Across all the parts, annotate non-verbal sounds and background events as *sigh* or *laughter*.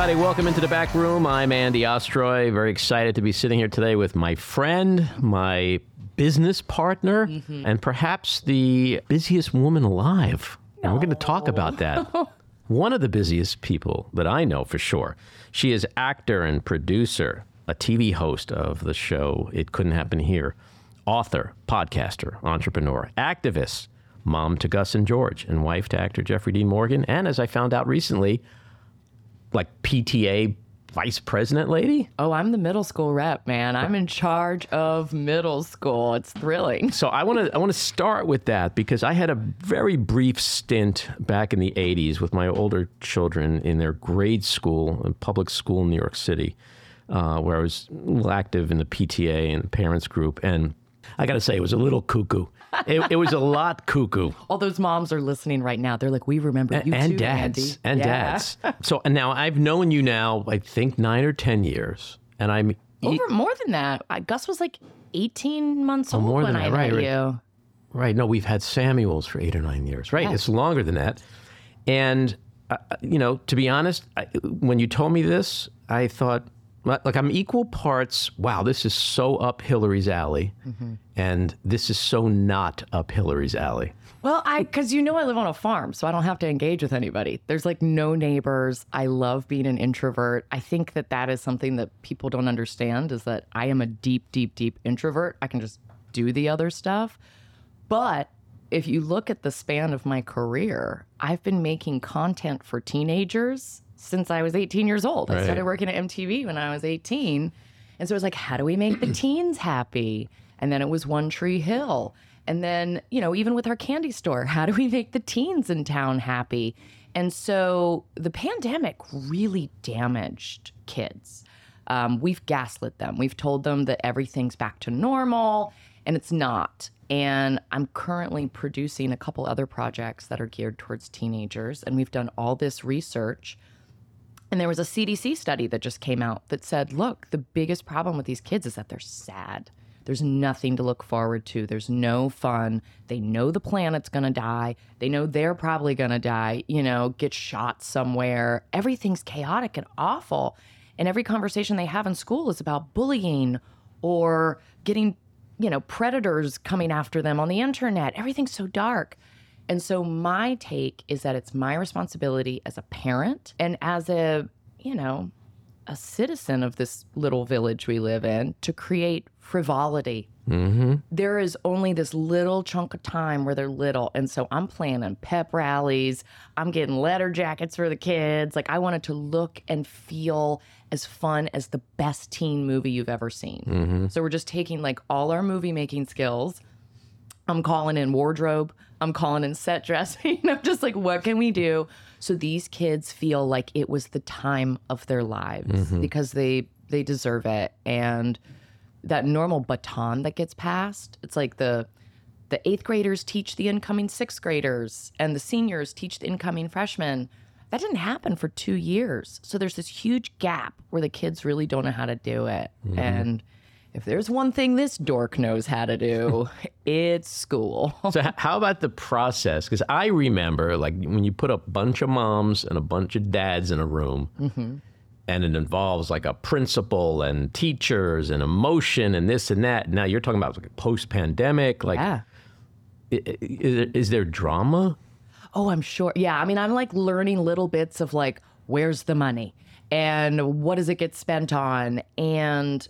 Everybody, welcome into the back room. I'm Andy Ostroy. Very excited to be sitting here today with my friend, my business partner, mm-hmm. and perhaps the busiest woman alive. And we're going to talk about that. *laughs* One of the busiest people that I know for sure. She is actor and producer, a TV host of the show It Couldn't Happen Here, author, podcaster, entrepreneur, activist, mom to Gus and George, and wife to actor Jeffrey Dean Morgan, and as I found out recently, like PTA vice president lady. Oh, I'm the middle school rep, man. I'm in charge of middle school. It's thrilling. So I want to I want to start with that because I had a very brief stint back in the 80s with my older children in their grade school, in public school in New York City, uh, where I was active in the PTA and the parents group, and I got to say it was a little cuckoo. It, it was a lot cuckoo. *laughs* All those moms are listening right now. They're like, we remember you and too, dads Andy. and Yeah. dads. *laughs* So and now I've known you now, I think nine or ten years, and I'm e- Over more than that. I, Gus was like 18 months old Oh, more when than I that, right, met right. you. Right. No, we've had Samuels for eight or nine years. Right. Yeah. It's longer than that. And, uh, you know, to be honest, I, when you told me this, I thought, like, like, I'm equal parts, wow, this is so up Hilarie's alley. Mm-hmm. And this is so not up Hilarie's alley. Well, I because you know I live on a farm, so I don't have to engage with anybody. There's like no neighbors. I love being an introvert. I think that that is something that people don't understand is that I am a deep, deep, deep introvert. I can just do the other stuff. But if you look at the span of my career, I've been making content for teenagers since I was 18 years old. I started working at MTV when I was 18. And so it was like, how do we make the *clears throat* teens happy? And then it was One Tree Hill. And then, you know, even with our candy store, how do we make the teens in town happy? And so the pandemic really damaged kids. Um, we've gaslit them. We've told them that everything's back to normal, and it's not. And I'm currently producing a couple other projects that are geared towards teenagers. And we've done all this research. And there was a CDC study that just came out that said, look, the biggest problem with these kids is that they're sad. There's nothing to look forward to. There's no fun. They know the planet's going to die. They know they're probably going to die, you know, get shot somewhere. Everything's chaotic and awful. And every conversation they have in school is about bullying or getting, you know, predators coming after them on the internet. Everything's so dark. And so my take is that it's my responsibility as a parent and as a, you know, a citizen of this little village we live in to create frivolity. Mm-hmm. There is only this little chunk of time where they're little. And so I'm planning pep rallies. I'm getting letter jackets for the kids. Like I want it to look and feel as fun as the best teen movie you've ever seen. Mm-hmm. So we're just taking like all our movie making skills I'm calling in wardrobe. I'm calling in set dressing. *laughs* I'm just like, what can we do so these kids feel like it was the time of their lives mm-hmm. because they they deserve it. And that normal baton that gets passed, it's like the the eighth graders teach the incoming sixth graders, and the seniors teach the incoming freshmen. That didn't happen for two years. So there's this huge gap where the kids really don't know how to do it. Mm-hmm. And if there's one thing this dork knows how to do, *laughs* it's school. So, how about the process? Because I remember, like, when you put a bunch of moms and a bunch of dads in a room, mm-hmm. and it involves like a principal and teachers and emotion and this and that. Now you're talking about like post pandemic. Like, yeah. is, is there drama? Oh, I'm sure. Yeah. I mean, I'm like learning little bits of like, where's the money and what does it get spent on? And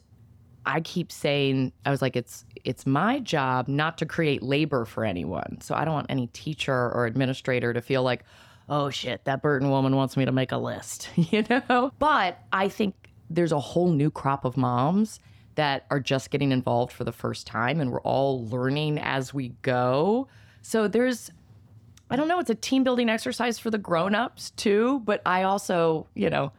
I keep saying, I was like, it's it's my job not to create labor for anyone. So I don't want any teacher or administrator to feel like, oh shit, that Burton woman wants me to make a list, *laughs* you know? But I think there's a whole new crop of moms that are just getting involved for the first time and we're all learning as we go. So there's I don't know, it's a team building exercise for the grown-ups too, but I also, you know,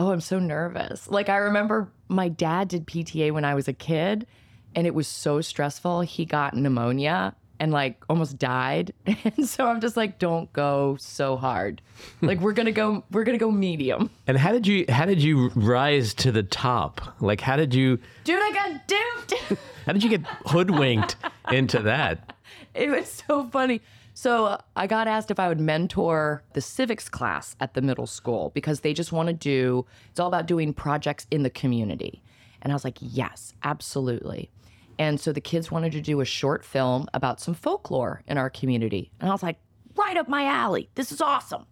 oh, I'm so nervous. Like I remember my dad did PTA when I was a kid and it was so stressful. He got pneumonia and like almost died. *laughs* And so I'm just like, don't go so hard. Hmm. like we're gonna go we're gonna go medium. And how did you how did you rise to the top? Like how did you Dude, I got duped. how did you get hoodwinked into that? *laughs* it was so funny. So I got asked if I would mentor the civics class at the middle school because they just want to do, it's all about doing projects in the community. And I was like, yes, absolutely. And so the kids wanted to do a short film about some folklore in our community. And I was like, right up my alley. This is awesome.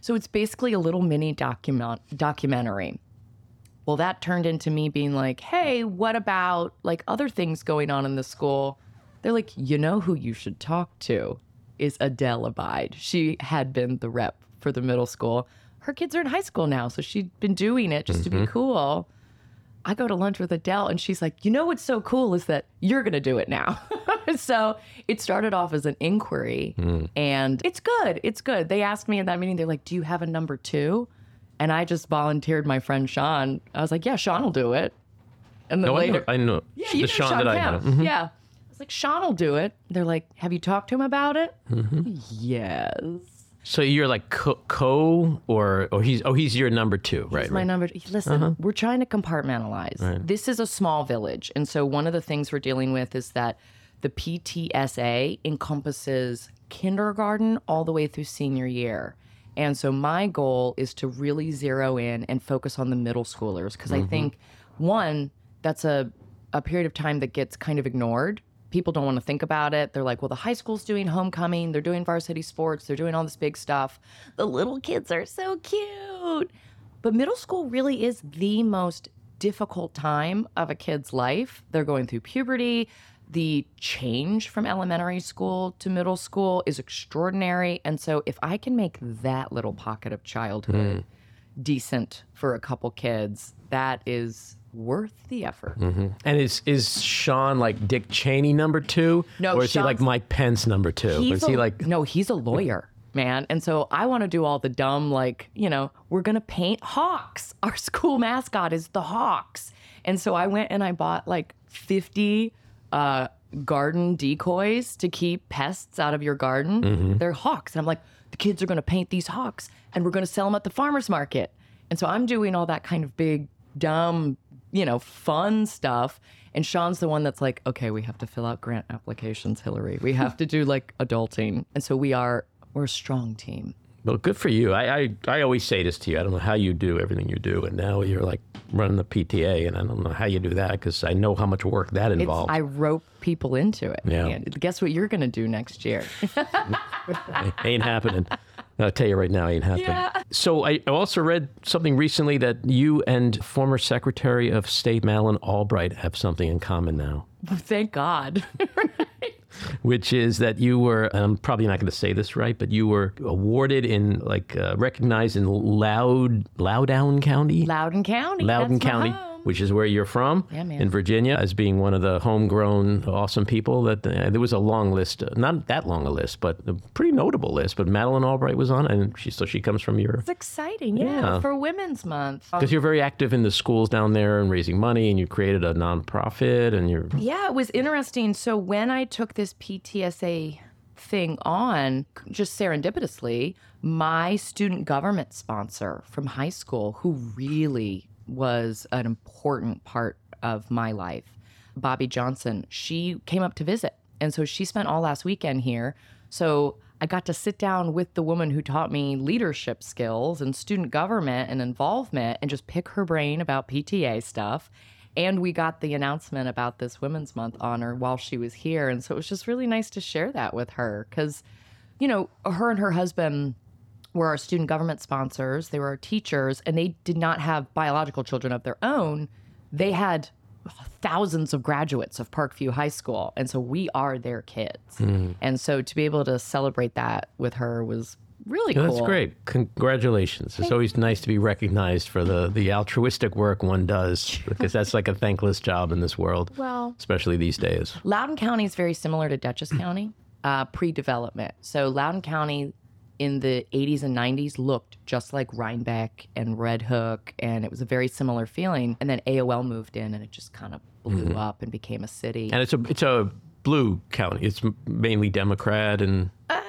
So it's basically a little mini document documentary. Well, that turned into me being like, hey, what about like other things going on in the school? They're like, you know who you should talk to is Adele Abide. She had been the rep for the middle school. Her kids are in high school now, so she'd been doing it just to be cool. I go to lunch with Adele and she's like, you know what's so cool is that you're going to do it now. *laughs* so it started off as an inquiry and it's good. It's good. They asked me in that meeting, they're like, do you have a number two? And I just volunteered my friend Sean. I was like, yeah, Sean will do it. And then No, I later, know. I know. yeah, the Sean, Sean that I know. Mhm. Yeah. Was like, Sean will do it. They're like, have you talked to him about it? Mm-hmm. Yes. So you're like co, co or oh he's oh he's your number two, right? It's my right. number. Listen, we're trying to compartmentalize. This is a small village. And so one of the things we're dealing with is that the PTSA encompasses kindergarten all the way through senior year. And so my goal is to really zero in and focus on the middle schoolers because I think one, that's a, a period of time that gets kind of ignored. People don't want to think about it. They're like, well, the high school's doing homecoming, they're doing varsity sports, they're doing all this big stuff. The little kids are so cute. But middle school really is the most difficult time of a kid's life. They're going through puberty. The change from elementary school to middle school is extraordinary. And so, if I can make that little pocket of childhood hmm. decent for a couple kids, that is worth the effort. And is is Sean like Dick Cheney number two? No, or is he like Mike Pence number two? He's is he like no he's a lawyer man and so i want to do all the dumb like you know we're gonna paint hawks *laughs* our school mascot is the hawks and so i went and i bought like 50 uh, garden decoys to keep pests out of your garden Mm-hmm. they're hawks and i'm like the kids are gonna paint these hawks and we're gonna sell them at the farmers market and so i'm doing all that kind of big dumb you know fun stuff and Sean's the one that's like, okay, we have to fill out grant applications, Hilarie. We have to do like adulting. And so we are, we're a strong team. Well, good for you. I, I I always say this to you. I don't know how you do everything you do, and now you're like running the PTA, and I don't know how you do that because I know how much work that It's, involves. I rope people into it. Yeah. And guess what you're going to do next year? *laughs* ain't happening. I'll tell you right now, it ain't happening. Yeah. So I also read something recently that you and former Secretary of State Madeleine Albright have something in common now, Thank God. *laughs* which is that you were, and I'm probably not going to say this right, but you were awarded in, like, uh, recognized in Loud, Loudoun County? Loudon County. Loudoun County. Which is where you're from Yeah, in Virginia, as being one of the homegrown awesome people. That uh, there was a long list, uh, not that long a list, but a pretty notable list. But Madeleine Albright was on, and she so she comes from your It's exciting. Yeah. Yeah. For Women's Month. because you're very active in the schools down there and raising money, and you created a nonprofit, and you're Yeah, it was interesting. So when I took this PTSA thing on, just serendipitously, my student government sponsor from high school, who really was an important part of my life, Bobby Johnson, she came up to visit. And so she spent all last weekend here. So I got to sit down with the woman who taught me leadership skills and student government and involvement and just pick her brain about PTA stuff. And we got the announcement about this Women's Month honor while she was here. And so it was just really nice to share that with her because, you know, her and her husband were our student government sponsors, they were our teachers, and they did not have biological children of their own. They had thousands of graduates of Parkview High School. And so we are their kids. And so to be able to celebrate that with her was really cool. that's great. Congratulations! It's always nice to be recognized for the the altruistic work one does *laughs* because that's like a thankless job in this world, Well, especially these days. Loudoun County is very similar to Dutchess *clears throat* County uh, pre development. So Loudoun County in the 80s and 90s looked just like Rhinebeck and Red Hook, and it was a very similar feeling. And then AOL moved in and it just kind of blew up and became a city. And it's a it's a blue county. It's mainly Democrat and Uh,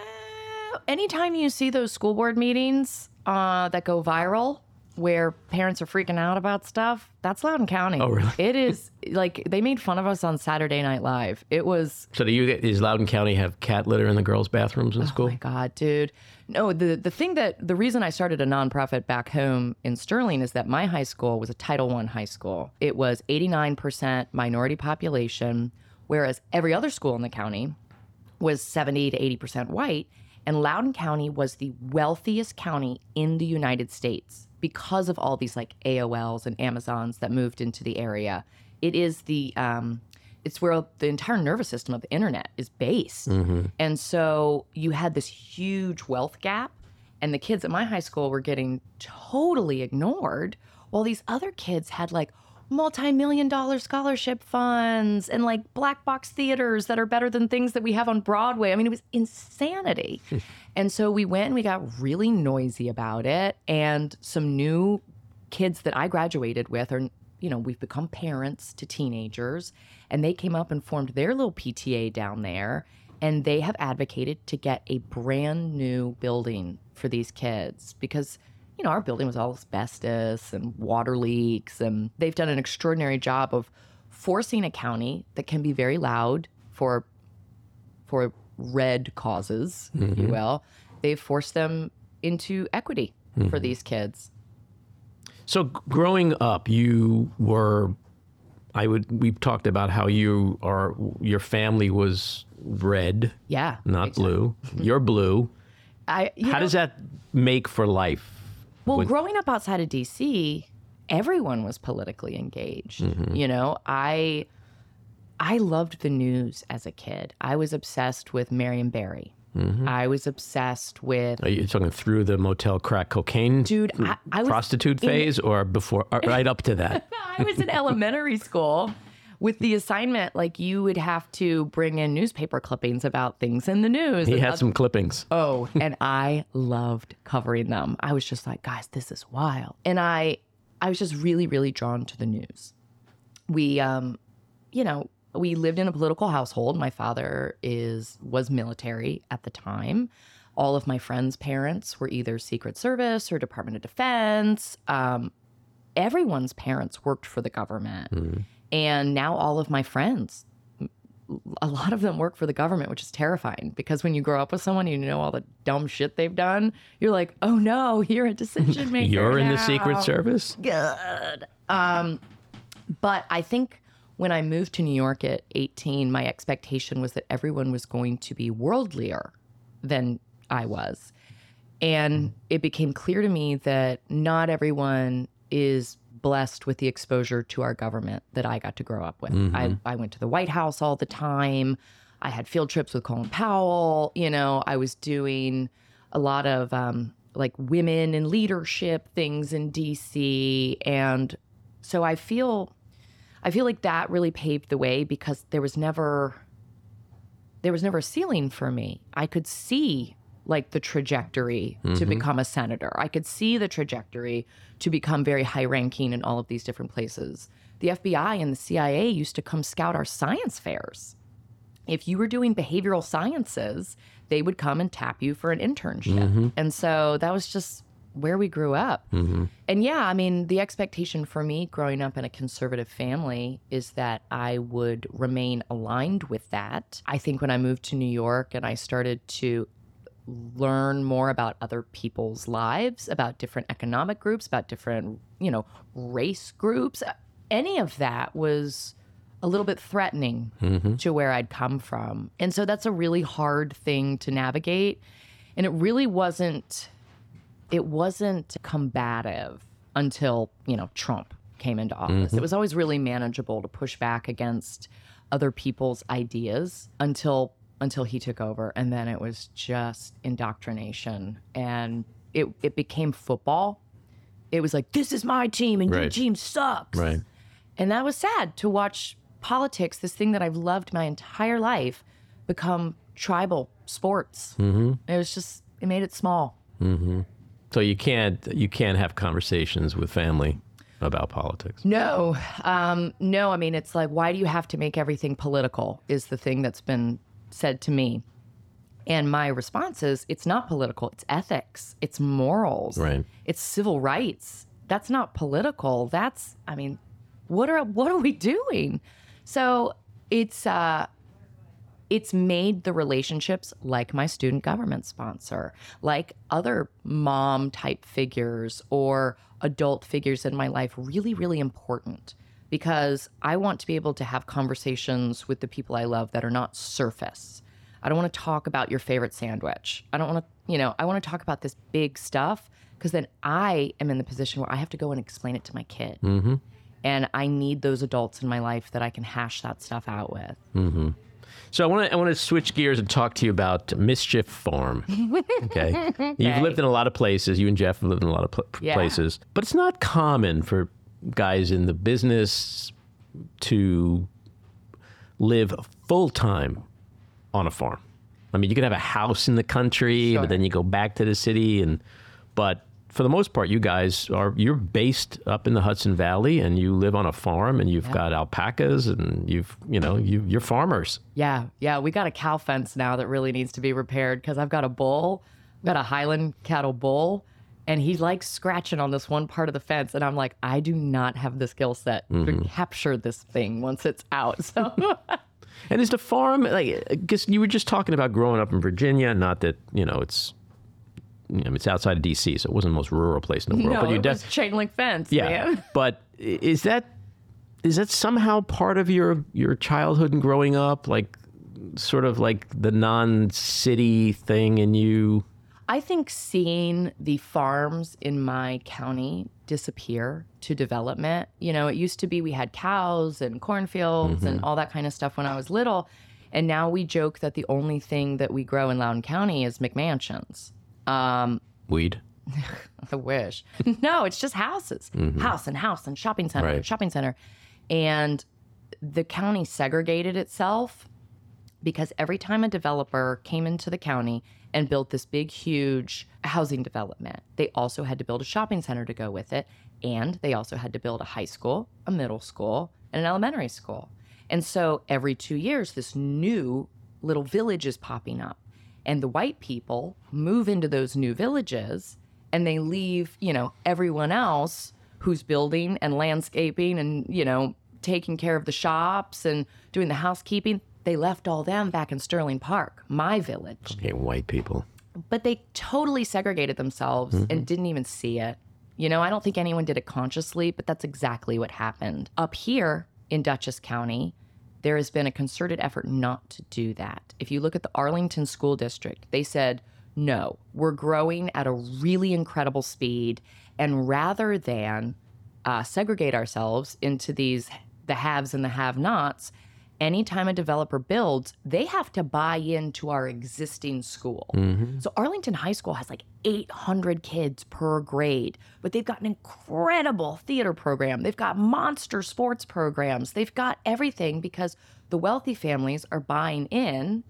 anytime you see those school board meetings uh, that go viral, where parents are freaking out about stuff, that's Loudoun County. Oh, really? It is like they made fun of us on Saturday Night Live. It was So do you does Loudoun County have cat litter in the girls' bathrooms in Oh school? Oh my god, dude. No, the the thing that the reason I started a nonprofit back home in Sterling is that my high school was a Title I high school. It was 89% minority population, whereas every other school in the county was 70 to 80% white, and Loudoun County was the wealthiest county in the United States because of all these like AOLs and Amazons that moved into the area. It is the um, it's where the entire nervous system of the internet is based. And so you had this huge wealth gap, and the kids at my high school were getting totally ignored, while these other kids had like multi-million dollar scholarship funds and like black box theaters that are better than things that we have on Broadway. I mean, it was insanity. *laughs* and so we went and we got really noisy about it. And some new kids that I graduated with are, you know, we've become parents to teenagers, and they came up and formed their little PTA down there. And they have advocated to get a brand new building for these kids because, you know, our building was all asbestos and water leaks. And they've done an extraordinary job of forcing a county that can be very loud for for red causes, if you will. They've forced them into equity for these kids. So growing up, you were, I would. We've talked about how you are. Your family was red, Yeah. not blue. *laughs* You're blue. I, you How know- does that make for life? Well, When- growing up outside of DC, everyone was politically engaged. Mm-hmm. You know, I I loved the news as a kid. I was obsessed with Marion Barry. Mm-hmm. I was obsessed with Are you talking through the motel crack cocaine dude. I, I prostitute phase, or before, or right up to that? *laughs* I was in elementary school with the assignment like you would have to bring in newspaper clippings about things in the news. He had some clippings. Oh, *laughs* and I loved covering them. I was just like, guys, this is wild. And I I was just really, really drawn to the news. We um, you know, we lived in a political household. My father is was military at the time. All of my friends' parents were either Secret Service or Department of Defense. Um, everyone's parents worked for the government. And now all of my friends a lot of them work for the government, which is terrifying because when you grow up with someone, you know all the dumb shit they've done. You're like, oh no, you're a decision *laughs* maker. You're in the. Secret Service. Good. Um, but I think when I moved to New York at 18, my expectation was that everyone was going to be worldlier than I was. And it became clear to me that not everyone is blessed with the exposure to our government that I got to grow up with. I, I went to the White House all the time. I had field trips with Colin Powell. You know, I was doing a lot of um, like women in leadership things in DC. And so I feel, I feel like that really paved the way because there was never, there was never a ceiling for me. I could see like the trajectory to mm-hmm. become a senator. I could see the trajectory to become very high ranking in all of these different places. The FBI and the CIA used to come scout our science fairs. If you were doing behavioral sciences, they would come and tap you for an internship. Mm-hmm. And so that was just where we grew up. Mm-hmm. And yeah, I mean, the expectation for me growing up in a conservative family is that I would remain aligned with that. I think when I moved to New York and I started to learn more about other people's lives, about different economic groups, about different, you know, race groups, any of that was a little bit threatening mm-hmm. to where I'd come from. And so that's a really hard thing to navigate. And it really wasn't it wasn't combative until, you know, Trump came into office. It was always really manageable to push back against other people's ideas until until he took over and then it was just indoctrination and it it became football. It was like this is my team and your team sucks. Right. And that was sad to watch politics, this thing that I've loved my entire life, become tribal sports. Mm-hmm. It was just, it made it small. So you can't you can't have conversations with family about politics. No, um, no. I mean, it's like, why do you have to make everything political? Is the thing that's been said to me. And my response is, it's not political. It's ethics. It's morals. Right. It's civil rights. that's not political. That's I mean, what are what are we doing? So it's uh it's made the relationships like my student government sponsor, like other mom type figures or adult figures in my life really, really important because I want to be able to have conversations with the people I love that are not surface. I don't want to talk about your favorite sandwich. I don't want to, you know, I want to talk about this big stuff because then I am in the position where I have to go and explain it to my kid. Mm-hmm. And I need those adults in my life that I can hash that stuff out with. Mm-hmm. So I want to I want to switch gears and talk to you about Mischief Farm. *laughs* Okay, you've lived in a lot of places. You and Jeff have lived in a lot of pl- Yeah. places, but it's not common for guys in the business to live full time on a farm. I mean, you could have a house in the country, Sure. but then you go back to the city, and but for the most part, you guys are you're based up in the Hudson Valley, and you live on a farm, and you've got alpacas, and you've you know you you're farmers. Yeah, yeah, we got a cow fence now that really needs to be repaired because I've got a bull, I've got a Highland cattle bull, and he likes scratching on this one part of the fence, and I'm like, I do not have the skill set to mm-hmm. capture this thing once it's out. So *laughs* And is the farm like? Because you were just talking about growing up in Virginia. Not that you know it's. I mean, it's outside of D.C., so it wasn't the most rural place in the world. no, but you it def- was chain link fence, yeah. man. *laughs* But is that is that somehow part of your your childhood and growing up, like sort of like the non-city thing in you? I think seeing the farms in my county disappear to development, you know, it used to be we had cows and cornfields mm-hmm. and all that kind of stuff when I was little. And now we joke that the only thing that we grow in Loudoun County is McMansions. Um, Weed. *laughs* I wish. *laughs* no, it's just houses, house and house and shopping center, and shopping center. And the county segregated itself because every time a developer came into the county and built this big, huge housing development, they also had to build a shopping center to go with it. And they also had to build a high school, a middle school, and an elementary school. And so every two years, this new little village is popping up. And the white people move into those new villages and they leave, you know, everyone else who's building and landscaping and, you know, taking care of the shops and doing the housekeeping. They left all them back in Sterling Park, my village. Okay, white people. But they totally segregated themselves mm-hmm. and didn't even see it. You know, I don't think anyone did it consciously, but that's exactly what happened. Up here in Dutchess County, there has been a concerted effort not to do that. If you look at the Arlington School District, they said, no, we're growing at a really incredible speed. And rather than uh, segregate ourselves into these the haves and the have nots, anytime a developer builds, they have to buy into our existing school. So Arlington High School has like 800 kids per grade, but they've got an incredible theater program. They've got monster sports programs. They've got everything because the wealthy families are buying in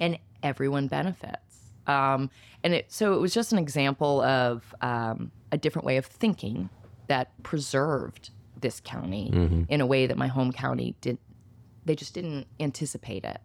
and everyone benefits. Um, and it, so it was just an example of um, a different way of thinking that preserved this county in a way that my home county did. They just didn't anticipate it.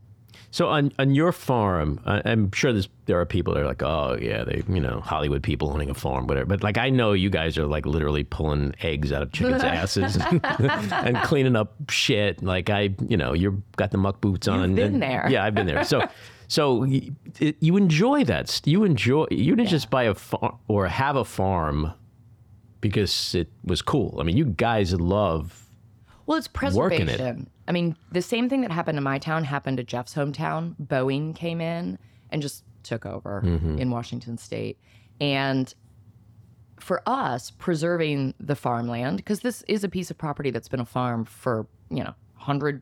So on on your farm, I, I'm sure there's, there are people that are like, oh yeah, they you know Hollywood people owning a farm, whatever. But like I know you guys are like literally pulling eggs out of chickens' *laughs* asses *laughs* and cleaning up shit. Like I, you know, you've got the muck boots on. You've been and- there. Yeah, I've been there. So. *laughs* So you enjoy that. You enjoy. You didn't just buy a farm or have a farm because it was cool. I mean, you guys love. Well, it's Working it. preservation. I mean, the same thing that happened in my town happened to Jeff's hometown. Boeing came in and just took over mm-hmm. in Washington state. And for us, preserving the farmland, because this is a piece of property that's been a farm for, you know, 100,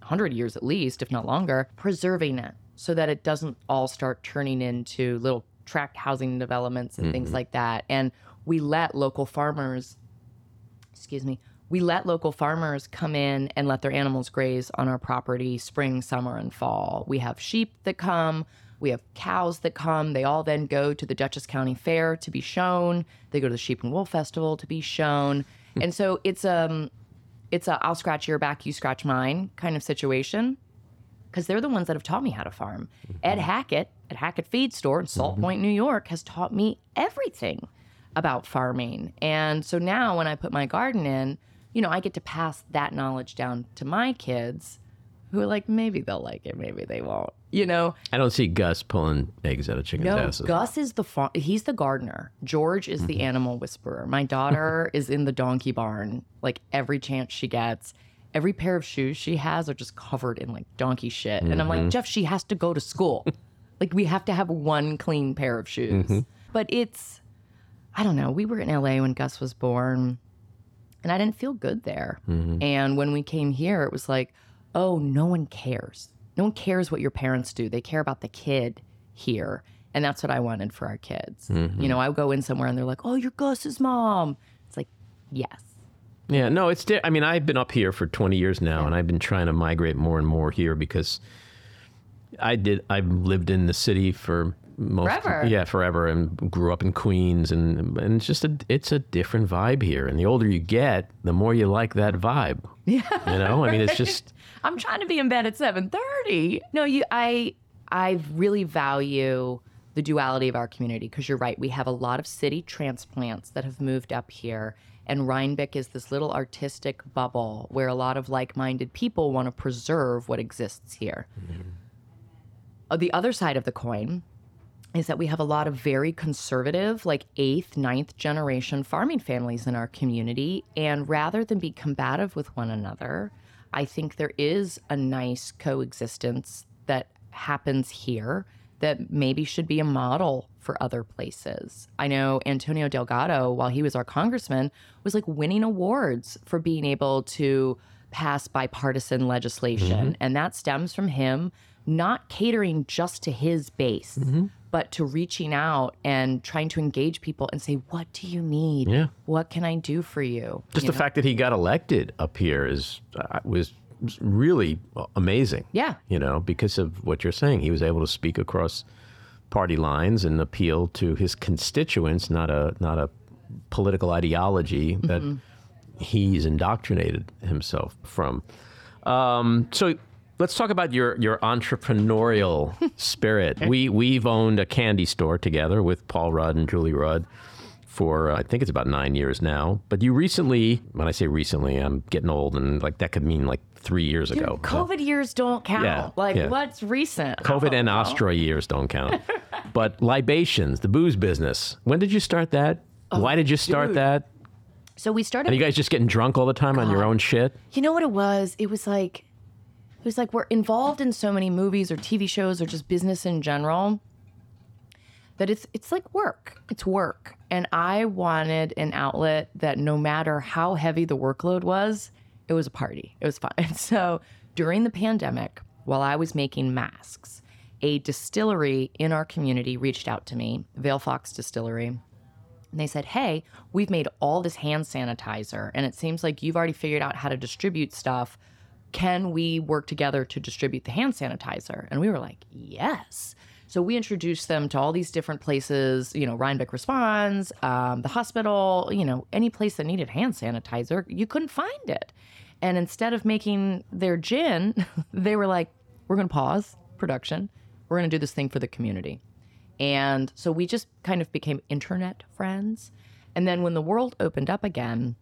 100 years at least, if not longer, preserving it so that it doesn't all start turning into little tract housing developments and things mm-hmm. like that. And we let local farmers excuse me, we let local farmers come in and let their animals graze on our property spring, summer, and fall. We have sheep that come, we have cows that come. They all then go to the Dutchess County Fair to be shown. They go to the Sheep and Wool Festival to be shown. Hmm. and so it's um it's a I'll scratch your back, you scratch mine kind of situation. Because they're the ones that have taught me how to farm. Mm-hmm. Ed Hackett at Hackett Feed Store in Salt mm-hmm. Point, New York, has taught me everything about farming. And so now when I put my garden in, you know, I get to pass that knowledge down to my kids who are like, maybe they'll like it, maybe they won't. You know, I don't see Gus pulling eggs out of chickens' no, asses. Gus is the farm. He's the gardener. George is the mm-hmm. animal whisperer. My daughter *laughs* is in the donkey barn, like every chance she gets. Every pair of shoes she has are just covered in like donkey shit. And I'm like, mm-hmm. Jeff, she has to go to school. *laughs* like we have to have one clean pair of shoes. Mm-hmm. But it's, I don't know. We were in LA when Gus was born, and I didn't feel good there. Mm-hmm. And when we came here, it was like, oh, no one cares. No one cares what your parents do. They care about the kid here. And that's what I wanted for our kids. You mm-hmm. know, I go in somewhere and they're like, oh, you're Gus's mom. It's like, yes. Yeah, no, it's. Di- I mean, I've been up here for 20 years now, and I've been trying to migrate more and more here because I did. I've lived in the city for most. Forever. Yeah, forever, and grew up in Queens, and and it's just a. It's a different vibe here, and the older you get, the more you like that vibe. Yeah. You know, I mean, it's *laughs* just. I'm trying to be in bed at 7:30. No, you I I really value the duality of our community because you're right. We have a lot of city transplants that have moved up here and Rhinebeck is this little artistic bubble where a lot of like-minded people want to preserve what exists here. Uh, The other side of the coin is that we have a lot of very conservative, like eighth, ninth generation farming families in our community. And rather than be combative with one another, I think there is a nice coexistence that happens here that maybe should be a model for other places. I know Antonio Delgado, while he was our congressman, was like winning awards for being able to pass bipartisan legislation. Mm-hmm. And that stems from him not catering just to his base, mm-hmm. But to reaching out and trying to engage people and say, What do you need? Yeah. What can I do for you? Just You the know? fact that he got elected up here is uh, was really amazing. Yeah. You know, because of what you're saying, he was able to speak across party lines and appeal to his constituents, not a not a political ideology that he's indoctrinated himself from. Um, so let's talk about your your entrepreneurial *laughs* spirit. We we've owned a candy store together with Paul Rudd and Julie Rudd for uh, I think it's about nine years now. But you recently, when I say recently, I'm getting old, and like that could mean like three years ago. COVID years don't count. Yeah, like, yeah. what's recent? COVID and Ostra years don't count. *laughs* but libations, the booze business. When did you start that? Why did you start Oh, dude. that? So we started Are you guys just getting drunk all the time on your own shit? You know what it was? It was like was like we're involved in so many movies or TV shows or just business in general that it's it's like work. It's work. And I wanted an outlet that no matter how heavy the workload was, it was a party. It was fun. And *laughs* so during the pandemic, while I was making masks, a distillery in our community reached out to me, Vale Fox Distillery, and they said, Hey, we've made all this hand sanitizer, and it seems like you've already figured out how to distribute stuff. Can we work together to distribute the hand sanitizer? And we were like, Yes. So we introduced them to all these different places, you know, Rhinebeck Responds, um, the hospital, you know, any place that needed hand sanitizer, you couldn't find it. And instead of making their gin, *laughs* they were like, we're going to pause production. We're going to do this thing for the community. And so we just kind of became internet friends. And then when the world opened up again,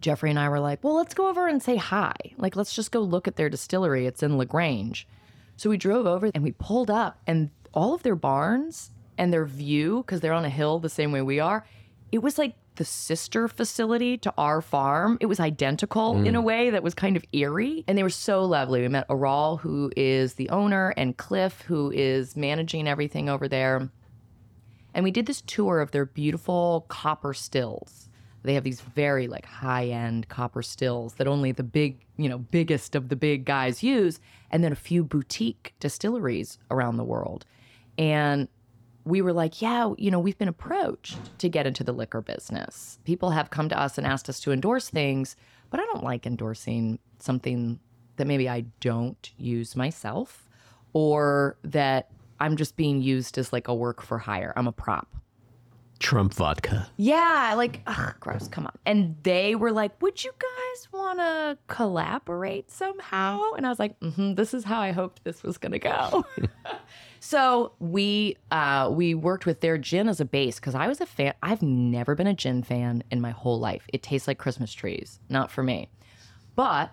Jeffrey and I were like, well, let's go over and say hi. Like, let's just go look at their distillery. It's in LaGrange. So we drove over and we pulled up, and all of their barns and their view, because they're on a hill the same way we are, it was like the sister facility to our farm. It was identical in a mm. way that was kind of eerie. And they were so lovely. We met Aral, who is the owner, and Cliff, who is managing everything over there. And we did this tour of their beautiful copper stills. They have these very like high-end copper stills that only the big, you know, biggest of the big guys use, and then a few boutique distilleries around the world. And we were like, yeah, you know, we've been approached to get into the liquor business. People have come to us and asked us to endorse things, but I don't like endorsing something that maybe I don't use myself or that I'm just being used as like a work for hire. I'm a prop. Trump vodka. Yeah, like, ugh, gross, come on. And they were like, Would you guys want to collaborate somehow? And I was like, mm-hmm, This is how I hoped this was going to go. *laughs* so we uh, we worked with their gin as a base because I was a fan. I've never been a gin fan in my whole life. It tastes like Christmas trees, not for me. But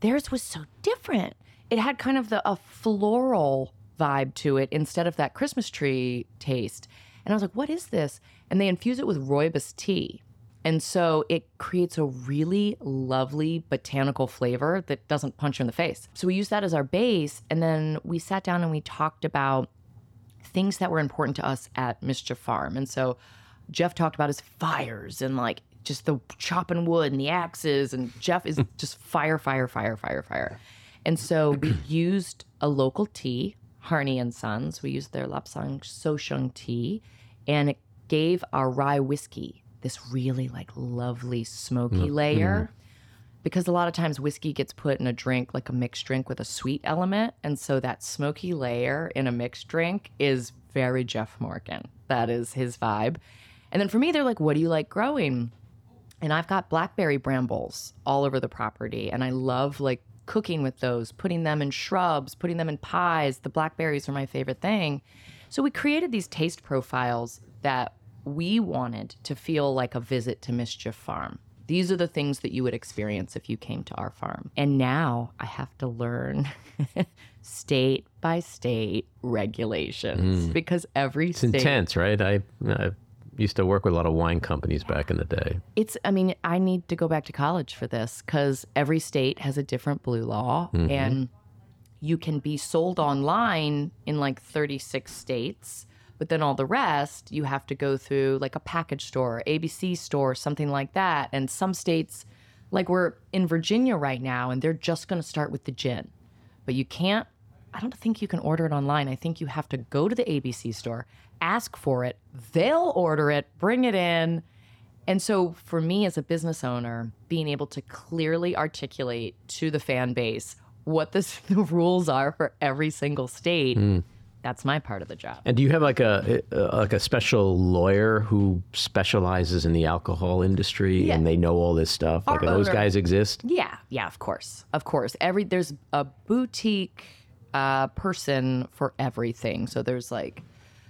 theirs was so different. It had kind of the a floral vibe to it instead of that Christmas tree taste. And I was like, what is this? And they infuse it with rooibos tea. And so it creates a really lovely botanical flavor that doesn't punch you in the face. So we used that as our base. And then we sat down and we talked about things that were important to us at Mischief Farm. And so Jeff talked about his fires and like just the chopping wood and the axes. And Jeff is *laughs* just fire, fire, fire, fire, fire. And so we *clears throat* used a local tea, Harney and Sons. We used their Lapsang Souchong tea, and it gave our rye whiskey this really like lovely smoky mm-hmm. layer. Mm-hmm. Because a lot of times whiskey gets put in a drink like a mixed drink with a sweet element. And so that smoky layer in a mixed drink is very Jeff Morgan. That is his vibe. And then for me, they're like, what do you like growing? And I've got blackberry brambles all over the property. And I love like cooking with those, putting them in shrubs, putting them in pies. The blackberries are my favorite thing. So we created these taste profiles that we wanted to feel like a visit to Mischief Farm. These are the things that you would experience if you came to our farm. And now I have to learn *laughs* state by state regulations hmm. because every It's state intense, right? I, I used to work with a lot of wine companies back in the day. it's i mean i need to go back to college for this because every state has a different blue law mm-hmm. and you can be sold online in like 36 states but then all the rest you have to go through like a package store abc store something like that and some states like we're in virginia right now and they're just going to start with the gin but you can't I don't think you can order it online. I think you have to go to the ABC store, ask for it, they'll order it, bring it in. And so for me as a business owner, being able to clearly articulate to the fan base what the, the *laughs* rules are for every single state, hmm. That's my part of the job. And do you have like a uh, like a special lawyer who specializes in the alcohol industry and they know all this stuff? Our Like do those guys exist? Yeah, yeah, of course, of course. Every there's a boutique uh, person for everything. So there's like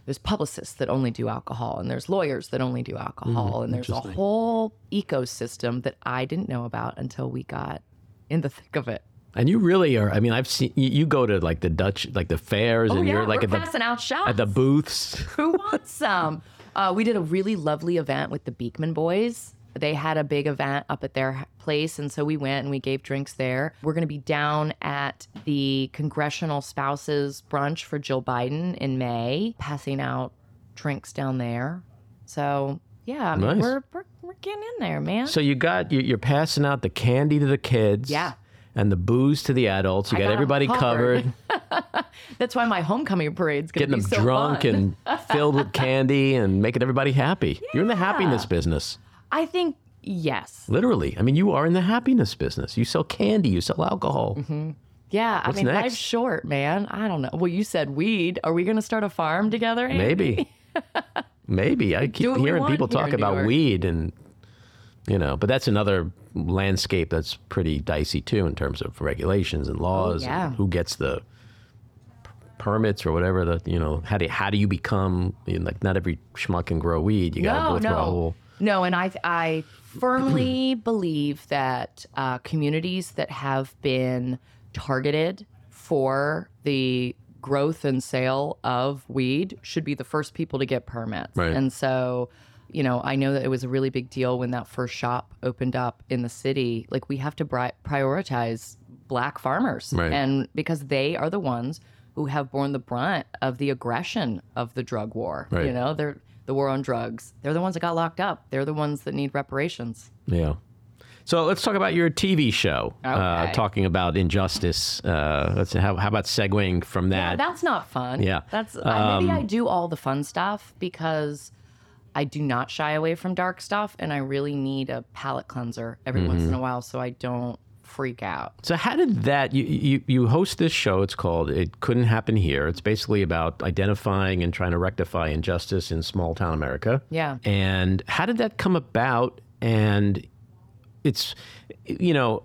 there's publicists that only do alcohol, and there's lawyers that only do alcohol, and there's a whole ecosystem that I didn't know about until we got in the thick of it. And you really are. I mean, I've seen you, you go to like the Dutch, like the fairs, and Oh, yeah, you're like at the passing out shots. at the booths. *laughs* Who wants some? Uh, we did a really lovely event with the Beekman boys. They had a big event up at their place, and so we went and we gave drinks there. We're going to be down at the Congressional Spouses Brunch for Jill Biden in May, passing out drinks down there. So yeah, I mean, Nice. we're, we're we're getting in there, man. So you got you're passing out the candy to the kids, Yeah. And the booze to the adults. You got, got everybody covered. *laughs* That's why my homecoming parade's going getting to them be so drunk fun. and filled with candy and making everybody happy. You're in the happiness business, I think yes. literally. I mean, you are in the happiness business. You sell candy, you sell alcohol. Mm-hmm. Yeah, I mean, next? life's short, man. I don't know. Well, you said weed. Are we going to start a farm together? Andy? Maybe, *laughs* maybe. I keep hearing people talk about weed and. You know, but that's another landscape that's pretty dicey too in terms of regulations and laws. Oh, yeah. who gets the p- permits or whatever that you know how do how do you become you know, like not every schmuck can grow weed you got to No, go through a whole no. And I, I firmly *clears throat* believe that uh, communities that have been targeted for the growth and sale of weed should be the first people to get permits. Right. And so, you know, I know that it was a really big deal when that first shop opened up in the city. Like, we have to bri- prioritize black farmers. Right. And because they are the ones who have borne the brunt of the aggression of the drug war. Right. You know, they're the war on drugs. They're the ones that got locked up. They're the ones that need reparations. yeah so let's talk about your TV show. Uh, talking about injustice. Uh, let's how, how about segueing from that? Yeah, That's not fun. Yeah. That's I maybe Um, I do all the fun stuff because I do not shy away from dark stuff and I really need a palate cleanser every once Mm-hmm. in a while so I don't freak out. So how did that you, you you host this show? It's called "It Couldn't Happen Here." It's basically about identifying and trying to rectify injustice in small town America. Yeah. And how did that come about? And it's you know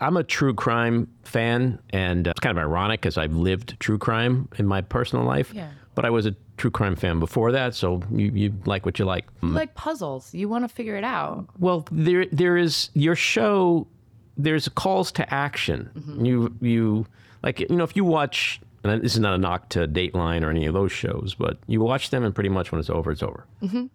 I'm a true crime fan, and uh, it's kind of ironic because I've lived true crime in my personal life. Yeah. But I was a true crime fan before that, so you, you like what you like. Like puzzles, you want to figure it out. Well, there there is your show. There's calls to action. Mm-hmm. You you like you know if you watch. And this is not a knock to Dateline or any of those shows, but you watch them and pretty much when it's over, it's over. Mm-hmm.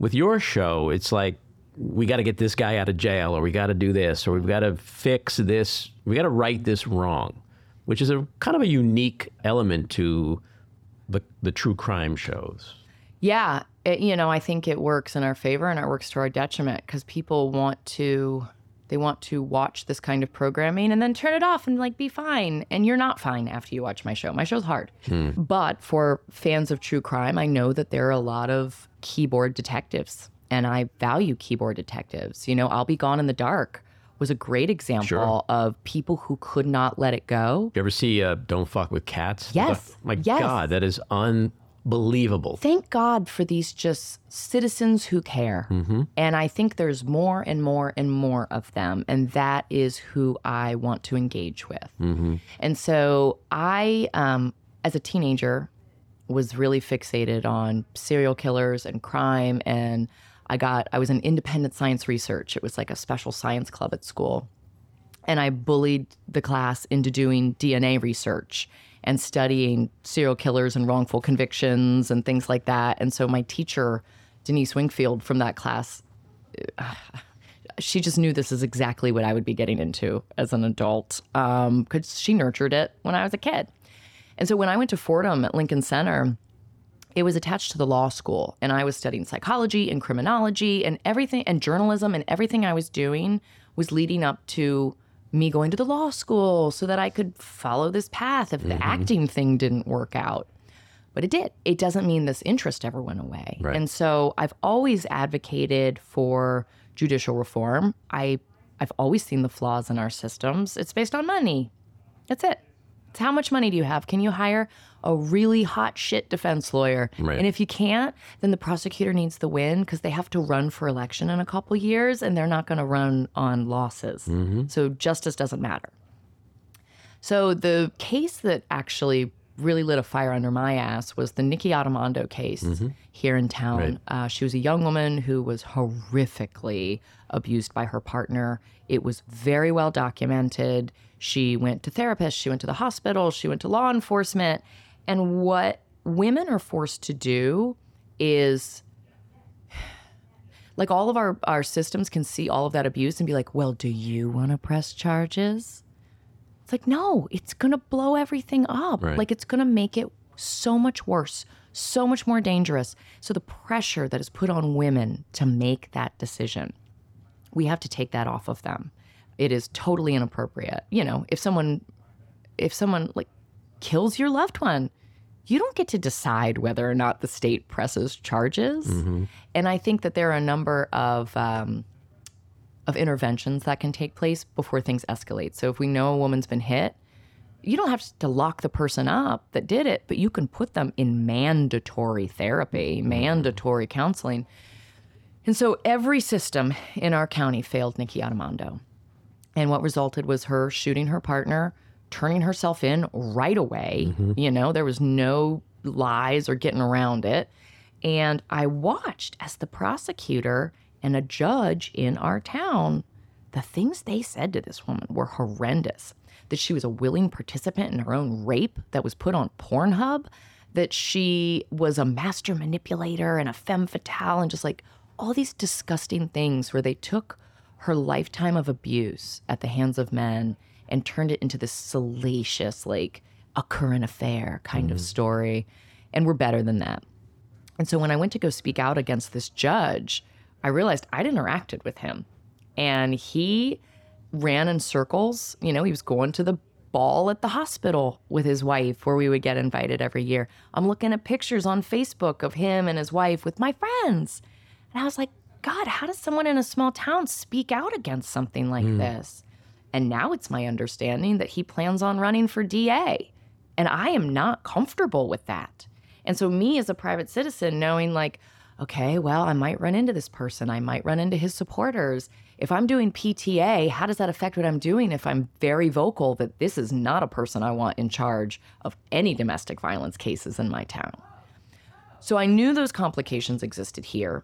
With your show, it's like we got to get this guy out of jail, or we got to do this, or we've got to fix this. We got to right this wrong, which is a kind of a unique element to the the true crime shows. Yeah, it, you know, I think it works in our favor and it works to our detriment because people want to they want to watch this kind of programming and then turn it off and like be fine and you're not fine after you watch my show. My show's hard. Hmm. But for fans of true crime, I know that there are a lot of keyboard detectives and I value keyboard detectives. You know, I'll be gone in the dark was a great example Sure. of people who could not let it go. You ever see uh, Don't Fuck with Cats? Yes, My yes. God, that is unbelievable. thank God for these just citizens who care. And I think there's more and more and more of them. And that is who I want to engage with. And so I, um, as a teenager, was really fixated on serial killers and crime. And I got, I was in independent science research. It was like a special science club at school and I bullied the class into doing DNA research and studying serial killers and wrongful convictions and things like that. And so my teacher, Denise Wingfield from that class, *sighs* she just knew this is exactly what I would be getting into as an adult um, because she nurtured it when I was a kid. And so when I went to Fordham at Lincoln Center, it was attached to the law school and I was studying psychology and criminology and everything and journalism and everything I was doing was leading up to me going to the law school so that I could follow this path if the mm-hmm. acting thing didn't work out. But it did. It doesn't mean this interest ever went away. Right. And so I've always advocated for judicial reform. I I've always seen the flaws in our systems. It's based on money. That's it. It's how much money do you have? Can you hire a really hot shit defense lawyer? Right. And if you can't, then the prosecutor needs the win because they have to run for election in a couple years and they're not going to run on losses. So justice doesn't matter. So the case that actually really lit a fire under my ass was the Nikki Addimando case here in town. Right. Uh, she was a young woman who was horrifically abused by her partner. It was very well documented. She went to therapists, she went to the hospital, she went to law enforcement. And what women are forced to do is like all of our, our systems can see all of that abuse and be like, well, do you want to press charges? It's like, no, it's going to blow everything up. Right. Like, it's going to make it so much worse, so much more dangerous. So, the pressure that is put on women to make that decision, we have to take that off of them. It is totally inappropriate. You know, if someone, if someone like kills your loved one, you don't get to decide whether or not the state presses charges. And I think that there are a number of, um, of interventions that can take place before things escalate. So if we know a woman's been hit, you don't have to lock the person up that did it, but you can put them in mandatory therapy, mandatory counseling. And so every system in our county failed Nikki Addimando. And what resulted was her shooting her partner, turning herself in right away. Mm-hmm. You know, there was no lies or getting around it. And I watched as the prosecutor and a judge in our town, the things they said to this woman were horrendous. That she was a willing participant in her own rape that was put on Pornhub, that she was a master manipulator and a femme fatale, and just like all these disgusting things where they took her lifetime of abuse at the hands of men and turned it into this salacious, like a current affair kind of mm-hmm. story. And we're better than that. And so when I went to go speak out against this judge, I realized I'd interacted with him. And he ran in circles. You know, he was going to the ball at the hospital with his wife where we would get invited every year. I'm looking at pictures on Facebook of him and his wife with my friends. And I was like, God, how does someone in a small town speak out against something like mm. this? And now it's my understanding that he plans on running for DA. And I am not comfortable with that. And so, me as a private citizen, knowing like, okay, well, I might run into this person, I might run into his supporters. If I'm doing PTA, how does that affect what I'm doing if I'm very vocal that this is not a person I want in charge of any domestic violence cases in my town? So I knew those complications existed here.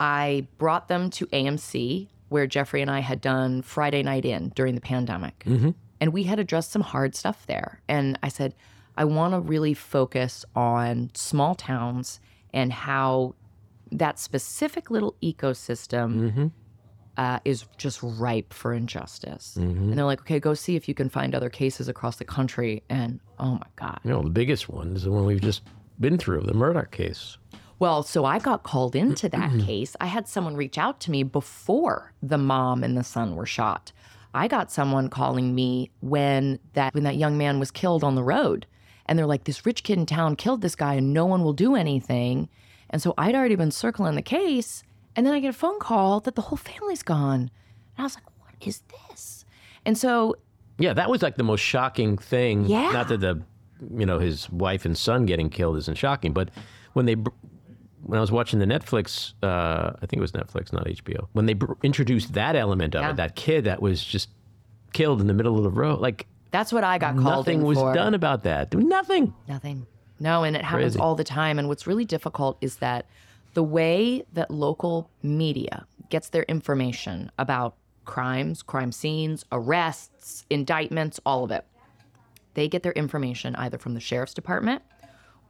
I brought them to AMC, where Jeffrey and I had done Friday Night In during the pandemic. Mm-hmm. And we had addressed some hard stuff there. And I said, I want to really focus on small towns and how that specific little ecosystem mm-hmm. uh, is just ripe for injustice. Mm-hmm. And they're like, okay, go see if you can find other cases across the country. And oh my God. You know, the biggest one is the one we've just been through, the Murdaugh case. Well, so I got called into that case. I had someone reach out to me before the mom and the son were shot. I got someone calling me when that when that young man was killed on the road. And they're like, this rich kid in town killed this guy and no one will do anything. And so I'd already been circling the case. And then I get a phone call that the whole family's gone. And I was like, what is this? And so Yeah, that was like the most shocking thing. Yeah. Not that the, you know, his wife and son getting killed isn't shocking, but when they, when I was watching the Netflix, uh, I think it was Netflix, not HBO, when they br- introduced that element of Yeah. it, that kid that was just killed in the middle of the road, like that's what I got called nothing in was for. done about that. Nothing. Nothing. No, and it happens Crazy. all the time. And what's really difficult is that the way that local media gets their information about crimes, crime scenes, arrests, indictments, all of it, they get their information either from the sheriff's department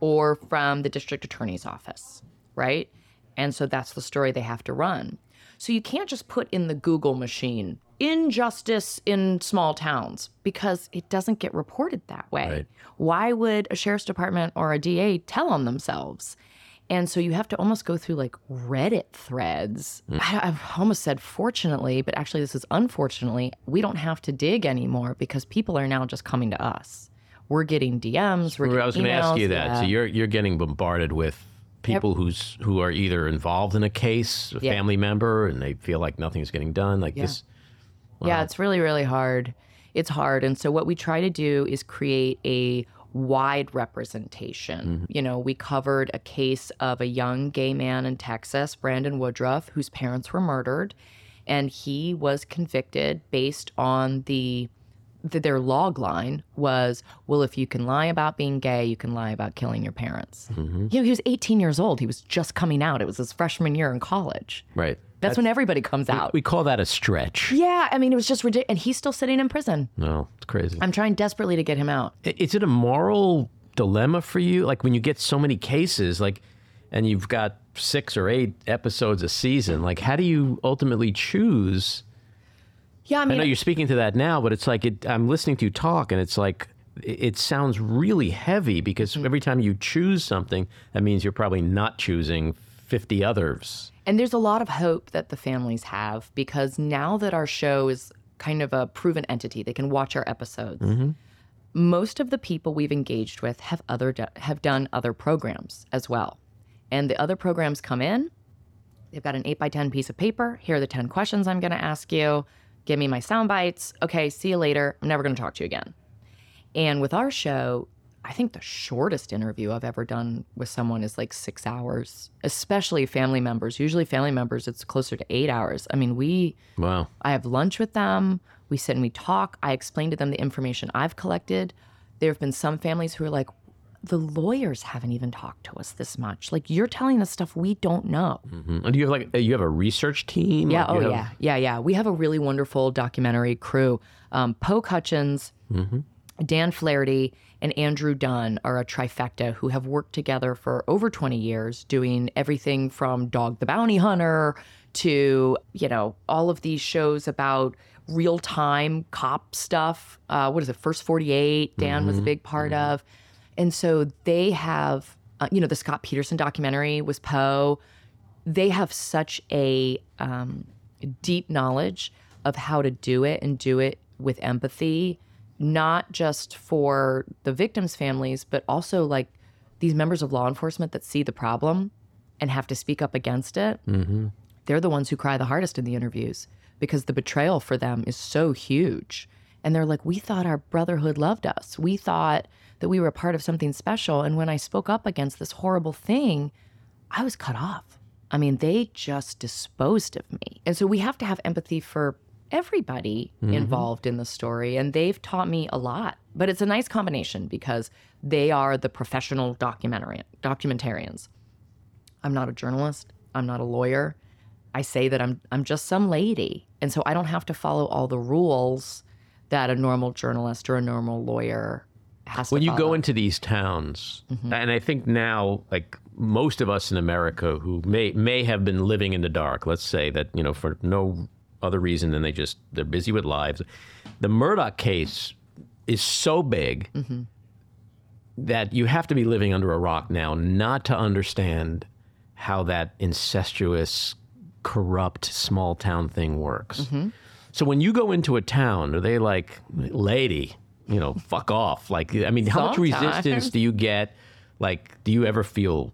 or from the district attorney's office, right? And so that's the story they have to run. So you can't just put in the Google machine injustice in small towns because it doesn't get reported that way. Right. Why would a sheriff's department or a DA tell on themselves? And so you have to almost go through like Reddit threads. Hmm. I, I've almost said fortunately, but actually, this is unfortunately. We don't have to dig anymore because people are now just coming to us. We're getting DMs. We're getting I was going to ask you that. yeah. So you're you're getting bombarded with people who's who are either involved in a case, a Yeah. family member, and they feel like nothing's getting done. Like this. Yeah, it's really, really hard. It's hard. And so, what we try to do is create a wide representation. Mm-hmm. You know, we covered a case of a young gay man in Texas, Brandon Woodruff, whose parents were murdered. And he was convicted based on the, the their log line was, well, if you can lie about being gay, you can lie about killing your parents. Mm-hmm. You know, he was 18 years old. He was just coming out. It was his freshman year in college. Right. That's, when everybody comes out. We call that a stretch. Yeah, I mean, it was just ridiculous. And he's still sitting in prison. No, it's crazy. I'm trying desperately to get him out. Is it a moral dilemma for you? Like when you get so many cases, like, and you've got six or eight episodes a season, like, how do you ultimately choose? Yeah, I I know you're speaking to that now, but it's like it, I'm listening to you talk, and it's like it, sounds really heavy because Mm-hmm. every time you choose something, that means you're probably not choosing 50 others. and there's a lot of hope that the families have because now that our show is kind of a proven entity, they can watch our episodes. Most of the people we've engaged with have other have done other programs as well, and the other programs come in. They've got an eight by ten piece of paper. Here are the ten questions I'm going to ask you. Give me my sound bites. Okay, see you later. I'm never going to talk to you again. And with our show, I think the shortest interview I've ever done with someone is like six hours, especially family members. Usually, family members, it's closer to eight hours. I mean, we, Wow. I have lunch with them. We sit and we talk. I explain to them the information I've collected. There have been some families who are like, the lawyers haven't even talked to us this much. Like, you're telling us stuff we don't know. Mhm. And do you have like you have a research team? Yeah. Like, Oh, have- yeah. Yeah. Yeah. We have a really wonderful documentary crew. Um, Poe Hutchins, Dan Flaherty, and Andrew Dunn are a trifecta who have worked together for over 20 years, doing everything from Dog the Bounty Hunter to, you know, all of these shows about real time cop stuff. Uh, what is it? First 48, Dan was a big part of. And so they have, uh, you know, the Scott Peterson documentary was Poe they have such a um, deep knowledge of how to do it and do it with empathy, not just for the victims' families, but also like these members of law enforcement that see the problem and have to speak up against it. Mm-hmm. They're the ones who cry the hardest in the interviews because the betrayal for them is so huge. And they're like, we thought our brotherhood loved us. We thought that we were a part of something special. And when I spoke up against this horrible thing, I was cut off. I mean, they just disposed of me. And so we have to have empathy for everybody mm-hmm. involved in the story. And they've taught me a lot. But it's a nice combination because they are the professional documentary documentarians. I'm not a journalist. I'm not a lawyer. I say that I'm I'm just some lady. And so I don't have to follow all the rules that a normal journalist or a normal lawyer has when you go into these towns Mm-hmm. and i think now like most of us in america who may may have been living in the dark let's say that you know for no other reason than they just they're busy with lives the Murdaugh case is so big Mm-hmm. that you have to be living under a rock now not to understand how that incestuous corrupt small town thing works Mm-hmm. so when you go into a town, are they like, lady, you know, fuck off? Like, I mean, how much resistance do you get? Like, do you ever feel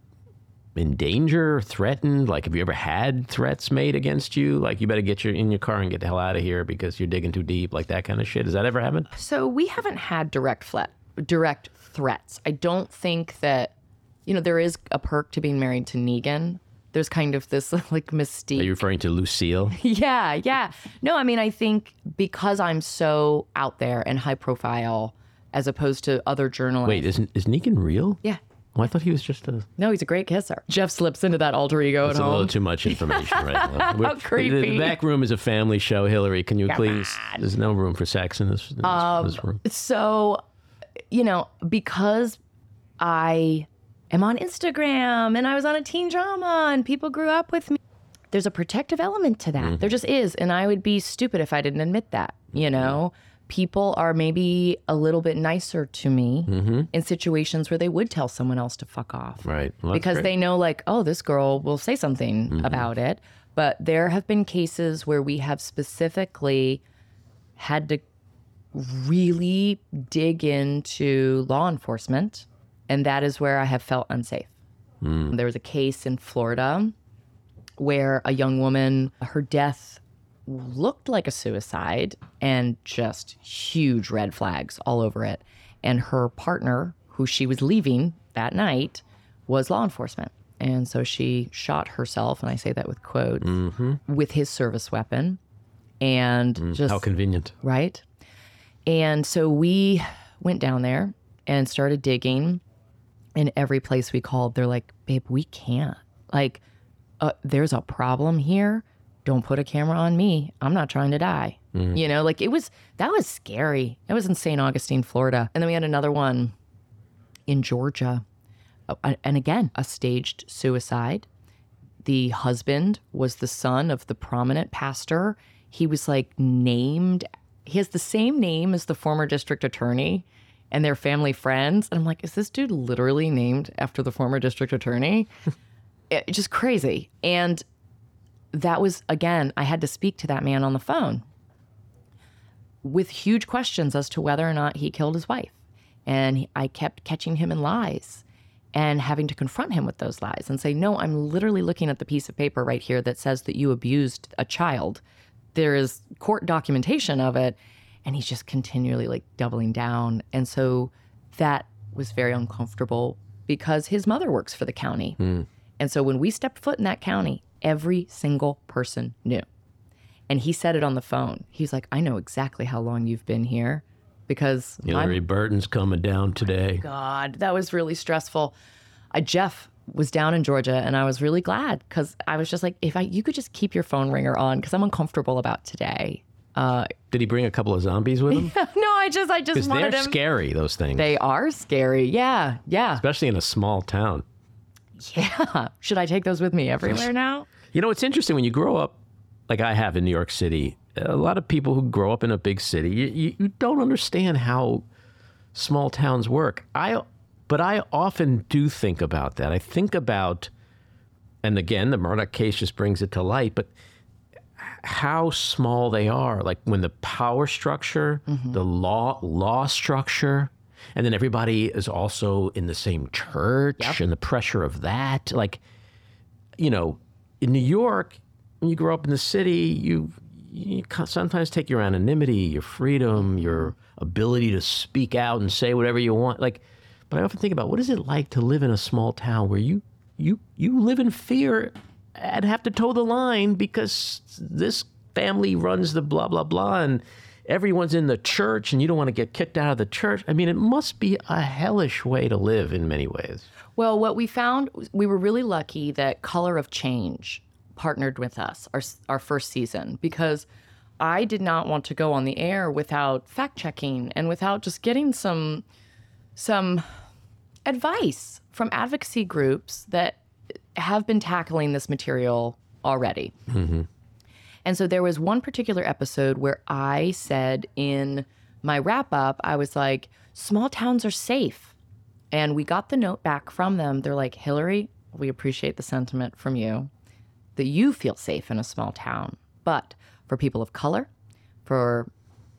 in danger, threatened? Like, have you ever had threats made against you? Like, you better get your in your car and get the hell out of here because you're digging too deep, like that kind of shit. Does that ever happen? So we haven't had direct flat, direct threats. I don't think that, you know, there is a perk to being married to Negan. There's kind of this *laughs* like mystique. Are you referring to Lucille? *laughs* yeah, yeah. No, I mean, I think because I'm so out there and high profile as opposed to other journalists. Wait, isn't is Negan real? Yeah. Oh, I thought he was just a. No, he's a great kisser. Jeff slips into that alter ego It's at a little too much information right now. *laughs* We're- creepy. The, back room is a family show. Hilarie, can you please? There's no room for sex in this, in this, Um, this room. So, you know, because I am on Instagram and I was on a teen drama and people grew up with me, there's a protective element to that. There mm-hmm. just is. And I would be stupid if I didn't admit that, you know? People are maybe a little bit nicer to me mm-hmm. in situations where they would tell someone else to fuck off Right. Well, because great. they know like oh this girl will say something mm-hmm. about it but there have been cases where we have specifically had to really dig into law enforcement and that is where i have felt unsafe hmm. there was a case in florida where a young woman her death looked like a suicide and just huge red flags all over it. And her partner, who she was leaving that night, was law enforcement. And so she shot herself, and I say that with quotes, mm-hmm. with his service weapon. And mm, just How convenient. right? And so we went down there and started digging. In every place we called, they're like, babe, we can't. Like, uh, there's a problem here. Don't put a camera on me. I'm not trying to die. You know, like it was, that was scary. It was in St. Augustine, Florida. And then we had another one in Georgia. Uh, And again, a staged suicide the husband was the son of the prominent pastor. He was like named, he has the same name as the former district attorney and their family friends. And I'm like, is this dude literally named after the former district attorney? *laughs* it, just crazy. And that was, again, I had to speak to that man on the phone with huge questions as to whether or not he killed his wife. And I kept catching him in lies and having to confront him with those lies and say, No, I'm literally looking at the piece of paper right here that says that you abused a child. There is court documentation of it. And he's just continually like doubling down. And so that was very uncomfortable because his mother works for the county. Hmm. And so when we stepped foot in that county, every single person knew. And he said it on the phone. He's like, I know exactly how long you've been here because Hilarie Burton's coming down oh today. God, that was really stressful. I, Jeff was down in Georgia, and I was really glad because I was just like, if I you could just keep your phone ringer on because I'm uncomfortable about today. Uh, Did he bring a couple of zombies with him? *laughs* no, I just I just Because wanted they're him. scary, those things. They are scary. Yeah, yeah, Especially in a small town. yeah. *laughs* Should I take those with me everywhere *laughs* now? You know, it's interesting when you grow up, like I have in New York City. A lot of people who grow up in a big city, you, you, you don't understand how small towns work. I, but I often do think about that. I think about, and again, the Murdaugh case just brings it to light. But how small they are, like when the power structure, mm-hmm. the law law structure, and then everybody is also in the same church and the pressure of that, like you know, in New York, when you grow up in the city, you you sometimes take your anonymity, your freedom, mm-hmm. your ability to speak out and say whatever you want. Like, but I often think about what is it like to live in a small town where you you you live in fear and have to toe the line because this family runs the blah blah blah and everyone's in the church and you don't want to get kicked out of the church. I mean, it must be a hellish way to live in many ways. Well, what we found, we were really lucky that Color of Change partnered with us our, our first season because I did not want to go on the air without fact checking and without just getting some some advice from advocacy groups that have been tackling this material already. Mm-hmm. And so there was one particular episode where I said in my wrap up, I was like, small towns are safe. And we got the note back from them. They're like, Hilarie, we appreciate the sentiment from you that you feel safe in a small town. But for people of color, for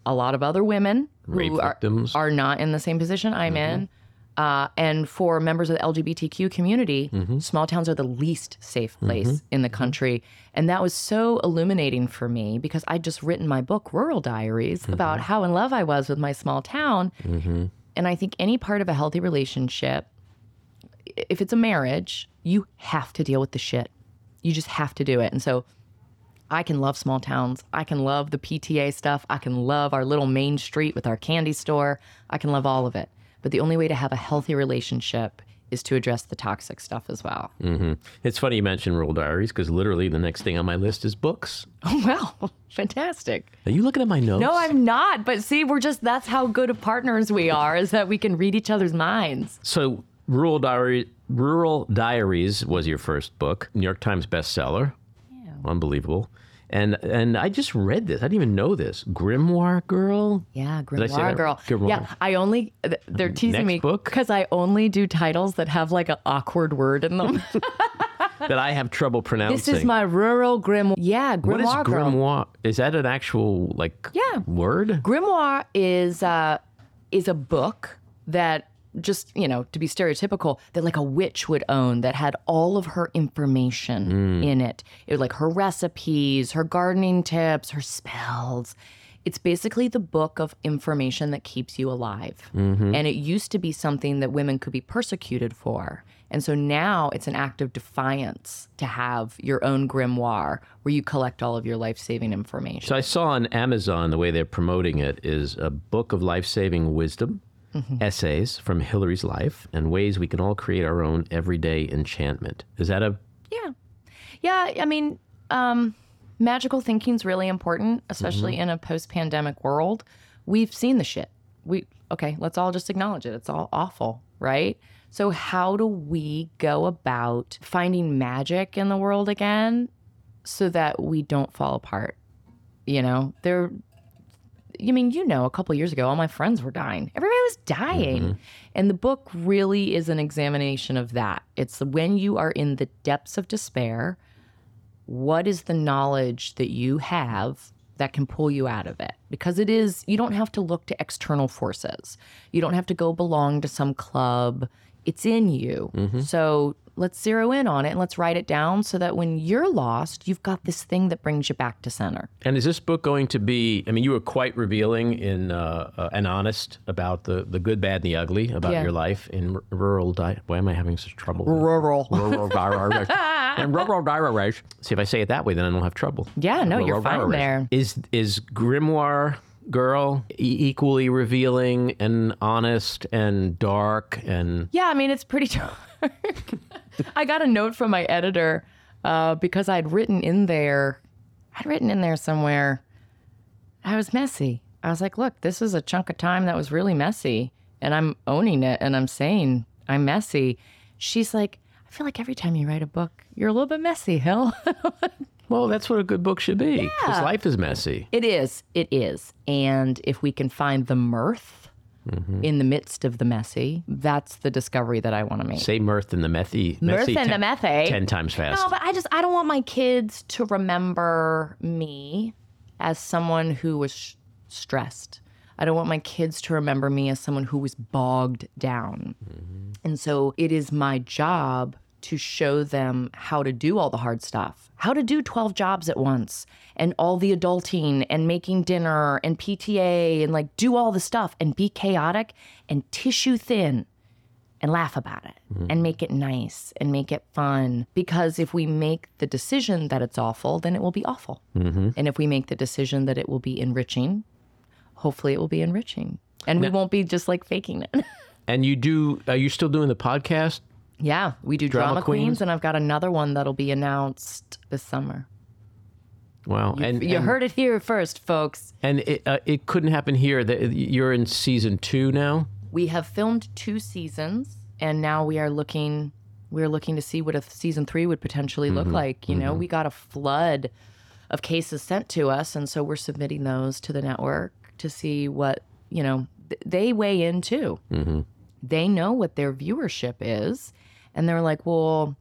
a lot of other women Rape who are, victims. are not in the same position I'm mm-hmm. in, uh, and for members of the LGBTQ community, mm-hmm. small towns are the least safe mm-hmm. place in the country. And that was so illuminating for me because I'd just written my book, Rural Diaries, mm-hmm. about how in love I was with my small town. And I think any part of a healthy relationship, if it's a marriage, you have to deal with the shit. You just have to do it. And so I can love small towns. I can love the PTA stuff. I can love our little main street with our candy store. I can love all of it. But the only way to have a healthy relationship is to address the toxic stuff as well. Mm-hmm. It's funny you mentioned Rural Diaries because literally the next thing on my list is books. *laughs* Oh, well, fantastic. Are you looking at my notes? No, I'm not. But see, we're just, that's how good of partners we are, is that we can read each other's minds. So, Rural Diary, Rural Diaries was your first book, New York Times bestseller. Yeah. Unbelievable. And and I just read this. I didn't even know this. Grimoire Girl. Yeah, Grimoire Girl. Grimoire. Yeah, I only, they're teasing Next me because I only do titles that have like an awkward word in them. *laughs* that I have trouble pronouncing. this is my rural grimoire. Yeah, Grimoire What is Girl. grimoire? Is that an actual like Yeah. word? Grimoire is uh, is a book that just you know to be stereotypical that like a witch would own that had all of her information mm. in it. It was like her recipes, her gardening tips, her spells. It's basically the book of information that keeps you alive. Mm-hmm. And it used to be something that women could be persecuted for. And so now it's an act of defiance to have your own grimoire where you collect all of your life saving information. So I saw on Amazon the way they're promoting it is a book of life-saving wisdom, Mm-hmm. essays from Hilarie's life, and ways we can all create our own everyday enchantment. Is that a Yeah. Yeah. I mean, um, magical is really important, especially in a post pandemic world. We've seen the shit. We, okay, let's all just acknowledge it. It's all awful, right? So, how do we go about finding magic in the world again so that we don't fall apart? You know, there, I mean, you know, a couple years ago, all my friends were dying. Everybody was dying. Mm-hmm. And the book really is an examination of that. It's when you are in the depths of despair, what is the knowledge that you have that can pull you out of it? Because it is, you don't have to look to external forces. You don't have to go belong to some club. It's in you. Mm-hmm. So let's zero in on it and let's write it down so that when you're lost, you've got this thing that brings you back to center. And is this book going to be? I mean, you were quite revealing in uh, uh, and honest about the the good, bad, and the ugly about Yeah. your life in r- rural. Di- Why am I having such trouble? Rural. *laughs* rural diaries. and rural diaries. See, if I say it that way, then I don't have trouble. Yeah, no, you're Rural fine diaries. there. Is is grimoire girl e- equally revealing and honest and dark and Yeah, I mean, it's pretty *laughs* dark. *laughs* I got a note from my editor uh, because I'd written in there, I'd written in there somewhere, I was messy. I was like, look, this is a chunk of time that was really messy, and I'm owning it and I'm saying I'm messy. She's like, I feel like every time you write a book, you're a little bit messy, Hill. *laughs* well, that's what a good book should be. Because Yeah. life is messy. it is. It is. And if we can find the mirth Mm-hmm. in the midst of the messy, that's the discovery that I want to make. Say mirth in the methy. Mirth in the methy. Ten times fast. No, but I just I don't want my kids to remember me as someone who was sh- stressed. I don't want my kids to remember me as someone who was bogged down. Mm-hmm. And so it is my job to show them how to do all the hard stuff, how to do 12 jobs at once and all the adulting and making dinner and PTA and like do all the stuff and be chaotic and tissue thin and laugh about it mm-hmm. and make it nice and make it fun. Because if we make the decision that it's awful, then it will be awful. Mm-hmm. And if we make the decision that it will be enriching, hopefully it will be enriching. And we won't be just like faking it. *laughs* And you do? Are you still doing the podcast? Yeah, we do Drama drama, queens. queens? and I've got another one that'll be announced this summer. Wow. and you and, heard it here first, folks. and it, uh, it couldn't happen here. That you're in season two now. We have filmed two seasons, and now we are looking. We're looking to see what a season three would potentially look mm-hmm, like. You know, mm-hmm. we got a flood of cases sent to us, and so we're submitting those to the network to see what you know. th- They weigh in too. Mm-hmm. They know what their viewership is, and they're like, well.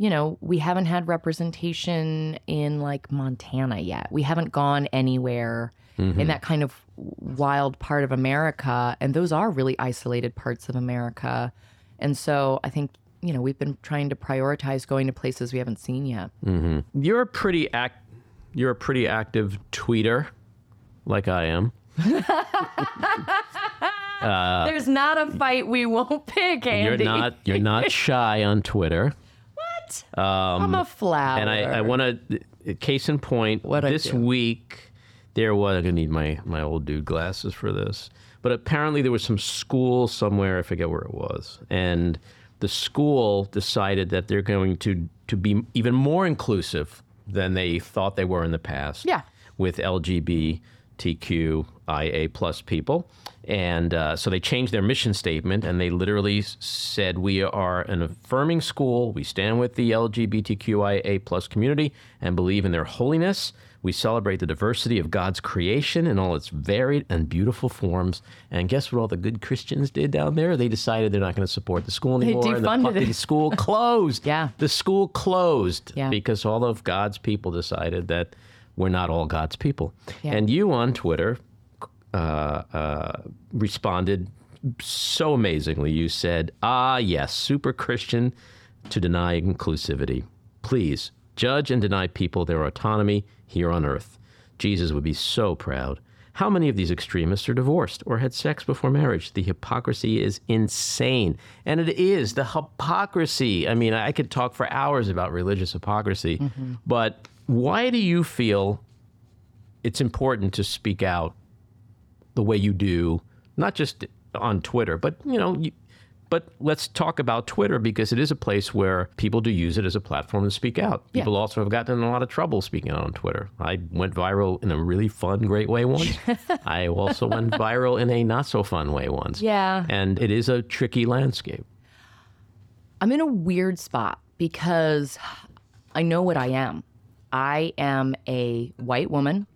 You know, we haven't had representation in like Montana yet. We haven't gone anywhere in mm-hmm. that kind of wild part of America. And those are really isolated parts of America. And so I think, you know, we've been trying to prioritize going to places we haven't seen yet. Mm-hmm. You're a pretty act. You're a pretty active tweeter, like I am. *laughs* Uh, There's not a fight we won't pick, Andy. You're not. You're not *laughs* shy on Twitter. What? Um, I'm a flower. And I, I want to, case in point, What'd I this week, there was, I'm going to need my, my old dude glasses for this, but apparently there was some school somewhere, I forget where it was, and the school decided that they're going to, to be even more inclusive than they thought they were in the past Yeah. with LGBTQIA plus people. And uh, so they changed their mission statement and they literally said, We are an affirming school. We stand with the LGBTQIA plus community and believe in their holiness. We celebrate the diversity of God's creation in all its varied and beautiful forms. And guess what all the good Christians did down there? They decided they're not going to support the school anymore. and the defunded fucking it. school *laughs* closed. Yeah. The school closed Yeah. because all of God's people decided that we're not all God's people. Yeah. And you on Twitter uh, uh, responded so amazingly. You said, ah, yes, super Christian to deny inclusivity. Please judge and deny people their autonomy here on earth. Jesus would be so proud. How many of these extremists are divorced or had sex before marriage? The hypocrisy is insane. And it is the hypocrisy. I mean, I could talk for hours about religious hypocrisy, but why do you feel it's important to speak out the way you do, not just on Twitter, but you know, you, but let's talk about Twitter because it is a place where people do use it as a platform to speak out. Yeah. People also have gotten in a lot of trouble speaking out on Twitter. I went viral in a really fun, great way once. *laughs* I also went viral in a not so fun way once. Yeah. And it is a tricky landscape. I'm in a weird spot because I know what I am. I am a white woman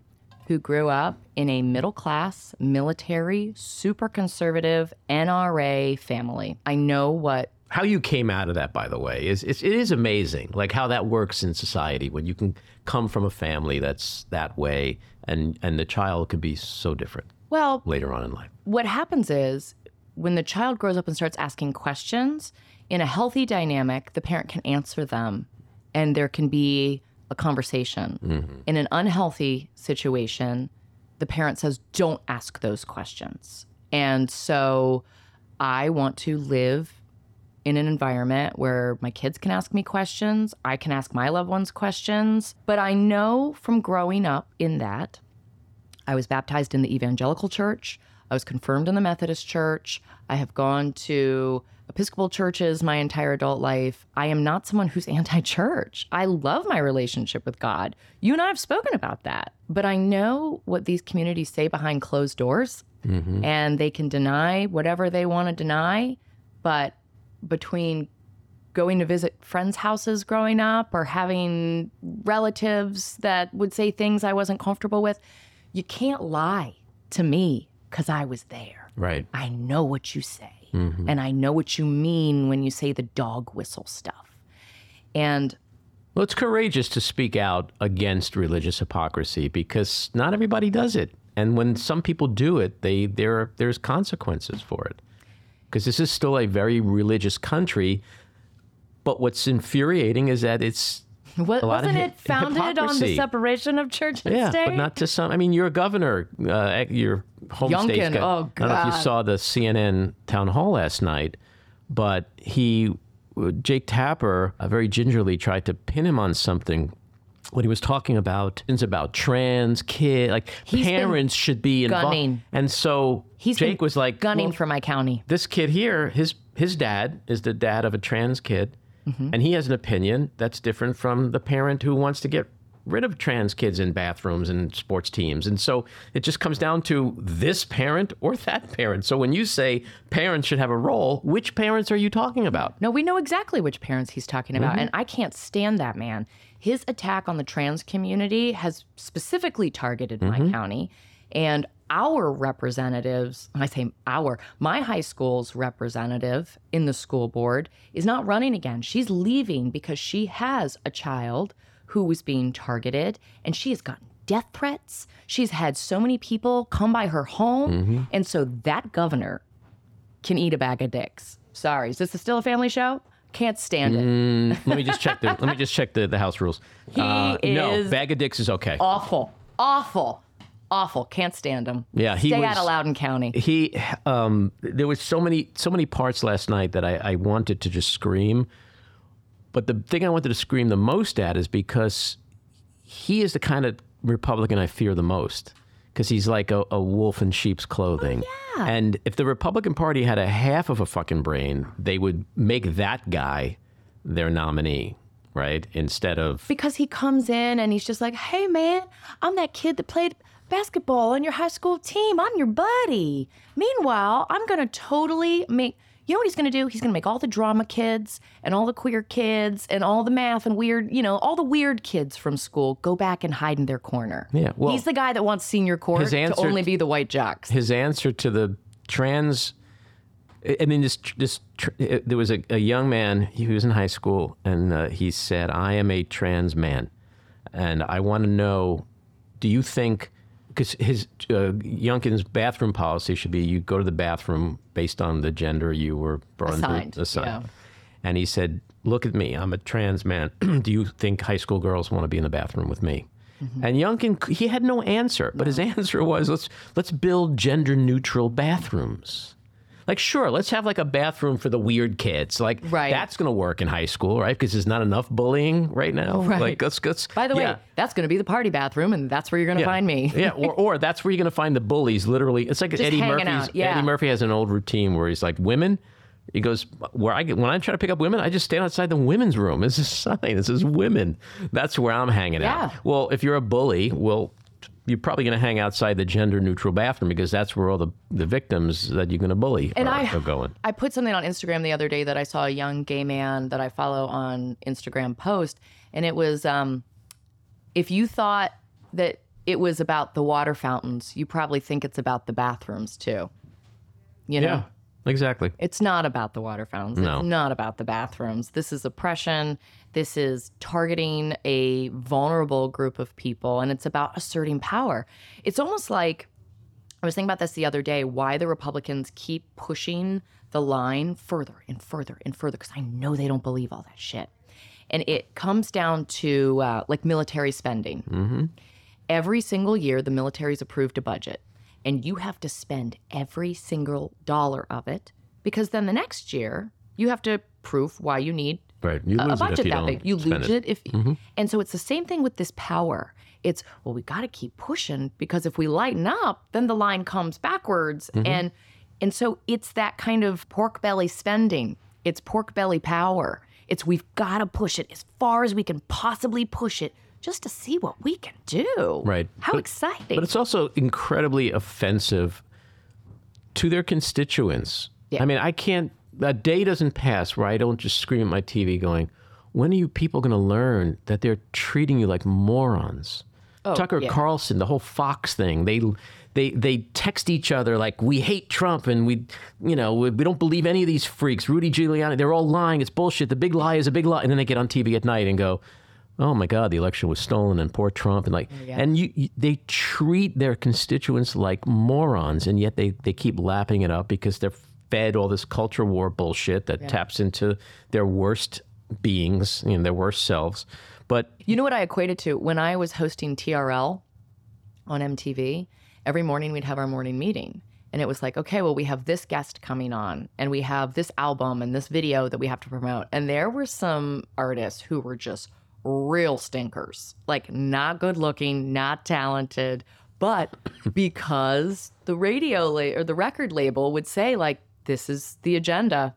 who grew up in a middle class, military, super conservative NRA family. I know what How you came out of that, by the way, is it's, it is amazing. Like how that works in society when you can come from a family that's that way, and and the child could be so different well, later on in life. what happens is when the child grows up and starts asking questions in a healthy dynamic the parent can answer them and there can be a conversation mm-hmm. in an unhealthy situation the parent says don't ask those questions and so i want to live in an environment where my kids can ask me questions i can ask my loved ones questions but i know from growing up in that I was baptized in the evangelical church. I was confirmed in the Methodist church. I have gone to Episcopal churches my entire adult life. I am not someone who's anti church. I love my relationship with God. You and I have spoken about that. But I know what these communities say behind closed doors, mm-hmm. and they can deny whatever they want to deny. But between going to visit friends' houses growing up or having relatives that would say things I wasn't comfortable with, you can't lie to me because I was there. Right. I know what you say. Mm-hmm. And I know what you mean when you say the dog whistle stuff. And Well, it's courageous to speak out against religious hypocrisy because not everybody does it, and when some people do it, they there there's consequences for it. Because this is still a very religious country. But what's infuriating is that it's What, a lot of wasn't it founded on the separation of church and yeah, state? but not to some. I mean, you're a governor. Uh, your home Youngkin, got- oh, I don't know if you saw the CNN town hall last night, but he, Jake Tapper, uh, very gingerly tried to pin him on something. When he was talking about things about trans kid, like He's parents should be involved, gunning. and so He's Jake was like gunning well, for my county. this kid here, his his dad is the dad of a trans kid, Mm-hmm. and he has an opinion that's different from the parent who wants to get rid of trans kids in bathrooms and sports teams. And so it just comes down to this parent or that parent. So when you say parents should have a role, which parents are you talking about? No, we know exactly which parents he's talking Mm-hmm. about, and I can't stand that man. His attack on the trans community has specifically targeted Mm-hmm. my county, and our representatives, I say our, my high school's representative in the school board is not running again. She's leaving because she has a child who was being targeted, and she has gotten death threats. She's had so many people come by her home, Mm-hmm. and so that governor can eat a bag of dicks. Sorry, is this still a family show? Can't stand it. Let me just check the let me *laughs* just check the, the house rules. He no, is bag of dicks is okay. awful, awful, awful. Can't stand him. Yeah, he stay was- out of Loudoun County. he um there was so many so many parts last night that I, I wanted to just scream but the thing i wanted to scream the most at is because he is the kind of republican i fear the most because he's like a, a wolf in sheep's clothing yeah. and if the republican party had a half of a fucking brain they would make that guy their nominee right instead of Because he comes in and he's just like, "Hey, man, I'm that kid that played basketball on your high school team. I'm your buddy." Meanwhile, I'm gonna totally make. You know what he's gonna do? He's gonna make all the drama kids and all the queer kids and all the math and weird, you know, all the weird kids from school go back and hide in their corner. Yeah, well- he's the guy that wants senior court His answer- to only be the white jocks. his answer to the trans I- I mean, this this uh, there was a, a young man. He was in high school, and uh, he said, "I am a trans man, and I want to know, do you think?" Because his uh, Youngkin's bathroom policy should be you go to the bathroom based on the gender you were born Assigned, assigned. yeah. And he said, "Look at me. I'm a trans man. *clears throat* do you think high school girls want to be in the bathroom with me?" Mm-hmm. And Youngkin, he had no answer, but his *laughs* answer was, "Let's let's build gender neutral bathrooms." Like, sure, let's have like a bathroom for the weird kids. Like, Right. that's going to work in high school, right? Because there's not enough bullying right now. Right. Like, let's, let's By the yeah. way, that's going to be the party bathroom, and that's where you're going to Yeah. find me. yeah, or, *laughs* or that's where you're going to find the bullies. Literally, it's like Eddie hanging Murphy's. yeah. Eddie Murphy has an old routine where he's like, "Women." He goes, "Where I get when I try to pick up women, I just stand outside the women's room. It's a sign. It says women. That's where I'm hanging Yeah. out." Well, if you're a bully, well, you're probably going to hang outside the gender neutral bathroom because that's where all the, the victims that you're going to bully And are, I- are going. I put something on Instagram the other day that I saw a young gay man that I follow on Instagram post, and it was um, if you thought that it was about the water fountains, you probably think it's about the bathrooms too. You know, Yeah, exactly. it's not about the water fountains. No. It's not about the bathrooms. This is oppression. This is targeting a vulnerable group of people, and it's about asserting power. It's almost like I was thinking about this the other day why the Republicans keep pushing the line further and further and further because I know they don't believe all that shit. And it comes down to uh, like military spending. Every single year, the military's approved a budget, and you have to spend every single dollar of it because then the next year you have to prove why you need Right. You a lose it budget that big. You lose it, if, mm-hmm. and so it's the same thing with this power. It's well, we got to keep pushing because if we lighten up, then the line comes backwards, mm-hmm. and and so it's that kind of pork belly spending. It's pork belly power. It's we've got to push it as far as we can possibly push it, just to see what we can do. Right. How But- exciting! But it's also incredibly offensive to their constituents. Yeah. I mean, I can't, a day doesn't pass where I don't just scream at my TV going, when are you people going to learn that they're treating you like morons? Oh, Tucker yeah. Carlson, the whole Fox thing, they, they, they text each other like, we hate Trump and we, you know, we, we don't believe any of these freaks. Rudy Giuliani, they're all lying. It's bullshit. The big lie is a big lie. And then they get on TV at night and go, oh my God, the election was stolen and poor Trump. And like, oh and you, you, they treat their constituents like morons, and yet they, they keep lapping it up because they're fed all this culture war bullshit that taps into their worst beings, you know, their worst selves. But You know what I equated to when I was hosting TRL on MTV? Every morning we'd have our morning meeting. And it was like, okay, well, we have this guest coming on, and we have this album and this video that we have to promote. And there were some artists who were just real stinkers, like not good looking, not talented, but *laughs* because the radio la- or the record label would say, like, this is the agenda,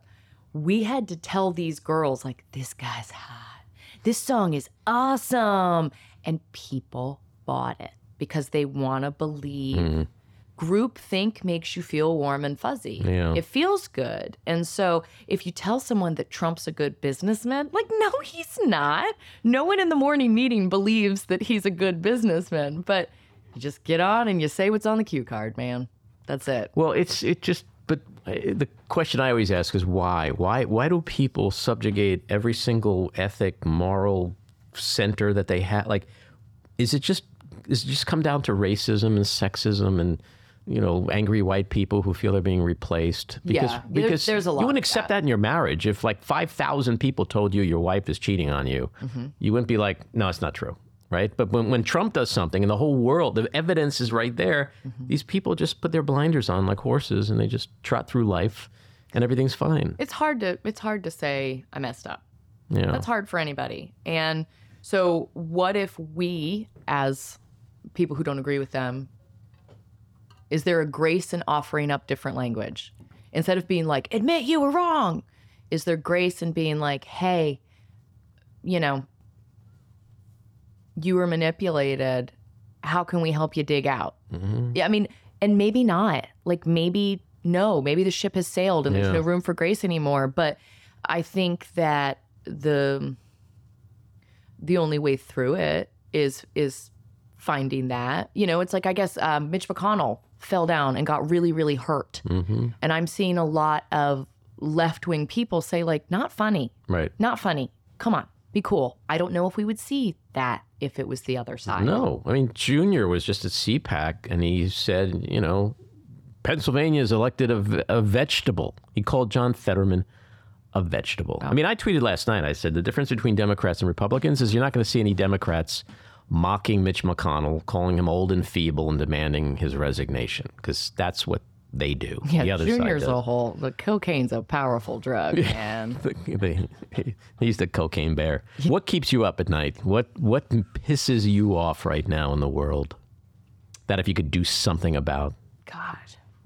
we had to tell these girls, like, this guy's hot. This song is awesome. And people bought it because they want to believe. Mm-hmm. Group think makes you feel warm and fuzzy. Yeah. It feels good. And so if you tell someone that Trump's a good businessman, like, no, he's not. No one in the morning meeting believes that he's a good businessman. But you just get on and you say what's on the cue card, man. That's it. Well, it's it just. But uh, the question I always ask is why? Why? Why do people subjugate every single ethic, moral center that they have? Like, is it just? Is it just come down to racism and sexism and? You know, angry white people who feel they're being replaced because Yeah, because there's a lot you wouldn't accept that. in your marriage. If like five thousand people told you your wife is cheating on you, Mm-hmm. you wouldn't be like, no, it's not true, right? But when when Trump does something and the whole world, the evidence is right there, Mm-hmm. these people just put their blinders on like horses and they just trot through life, and everything's fine. It's hard to it's hard to say I messed up. Yeah. That's hard for anybody. And so, what if we, as people who don't agree with them, is there a grace in offering up different language? Instead of being like, admit you were wrong, is there grace in being like, hey, you know, you were manipulated. How can we help you dig out? Yeah, I mean, and maybe not. Like, maybe no, maybe the ship has sailed and Yeah. there's no room for grace anymore. But I think that the the only way through it is is finding that. You know, it's like I guess um, Mitch McConnell fell down and got really, really hurt, Mm-hmm. and I'm seeing a lot of left wing people say like, "Not funny, Right. not funny. Come on, be cool." I don't know if we would see that if it was the other side. No, I mean Junior was just at CPAC and he said, you know, Pennsylvania has elected a vegetable. He called John Fetterman a vegetable. I mean, I tweeted last night. I said the difference between Democrats and Republicans is you're not going to see any Democrats mocking Mitch McConnell, calling him old and feeble, and demanding his resignation because that's what they do. Yeah, the other Junior's a whole. The cocaine's a powerful drug, man. *laughs* The- the- he's the cocaine bear. What keeps you up at night? What what pisses you off right now in the world? That if you could do something about God.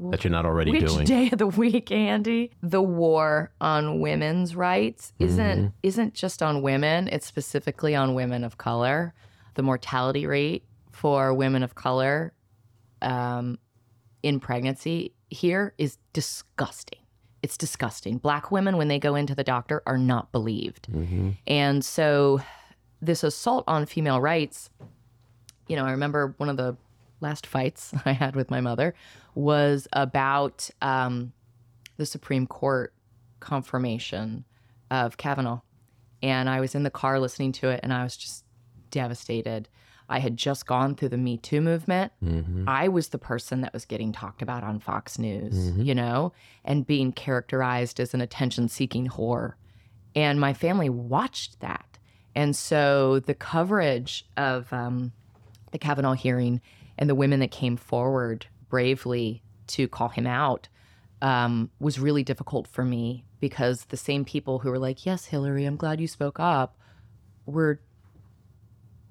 that you're not already Which doing. day of the week, Andy? The war on women's rights isn't Mm-hmm. isn't just on women. It's specifically on women of color. The mortality rate for women of color um, in pregnancy here is disgusting. It's disgusting. Black women, when they go into the doctor, are not believed. And so, this assault on female rights, you know, I remember one of the last fights *laughs* I had with my mother was about um, the Supreme Court confirmation of Kavanaugh. And I was in the car listening to it and I was just devastated. I had just gone through the Me Too movement. I was the person that was getting talked about on Fox News, you know, and being characterized as an attention seeking whore. And my family watched that. And so the coverage of um, the Kavanaugh hearing and the women that came forward bravely to call him out um, was really difficult for me because the same people who were like, "Yes, Hilarie, I'm glad you spoke up," were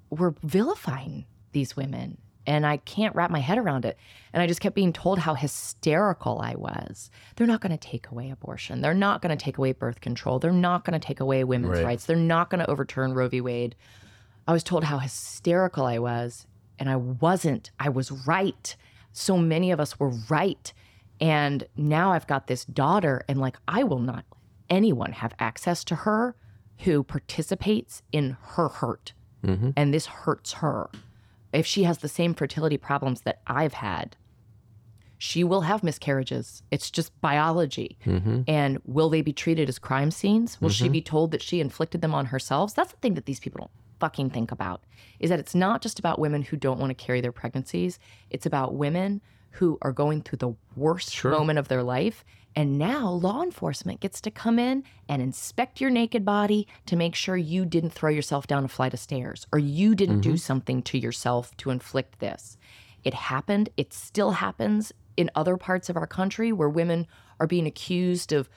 were vilifying these women, and I can't wrap my head around it. And I just kept being told how hysterical I was. They're not going to take away abortion. They're not going to take away birth control. They're not going to take away women's Right. rights. They're not going to overturn Roe v. Wade. I was told how hysterical I was, and I wasn't. I was right. So many of us were right. And now I've got this daughter, and like, I will not anyone have access to her who participates in her hurt. Mm-hmm. And this hurts her. If she has the same fertility problems that I've had, she will have miscarriages. It's just biology. Mm-hmm. And will they be treated as crime scenes? Will she mm-hmm. be told that she inflicted them on herself? That's the thing that these people don't fucking think about. Is that it's not just about women who don't want to carry their pregnancies. It's about women who are going through the worst moment of their life. And now law enforcement gets to come in and inspect your naked body to make sure you didn't throw yourself down a flight of stairs or you didn't do mm-hmm. something to yourself to inflict this. It happened. It still happens in other parts of our country where women are being accused of,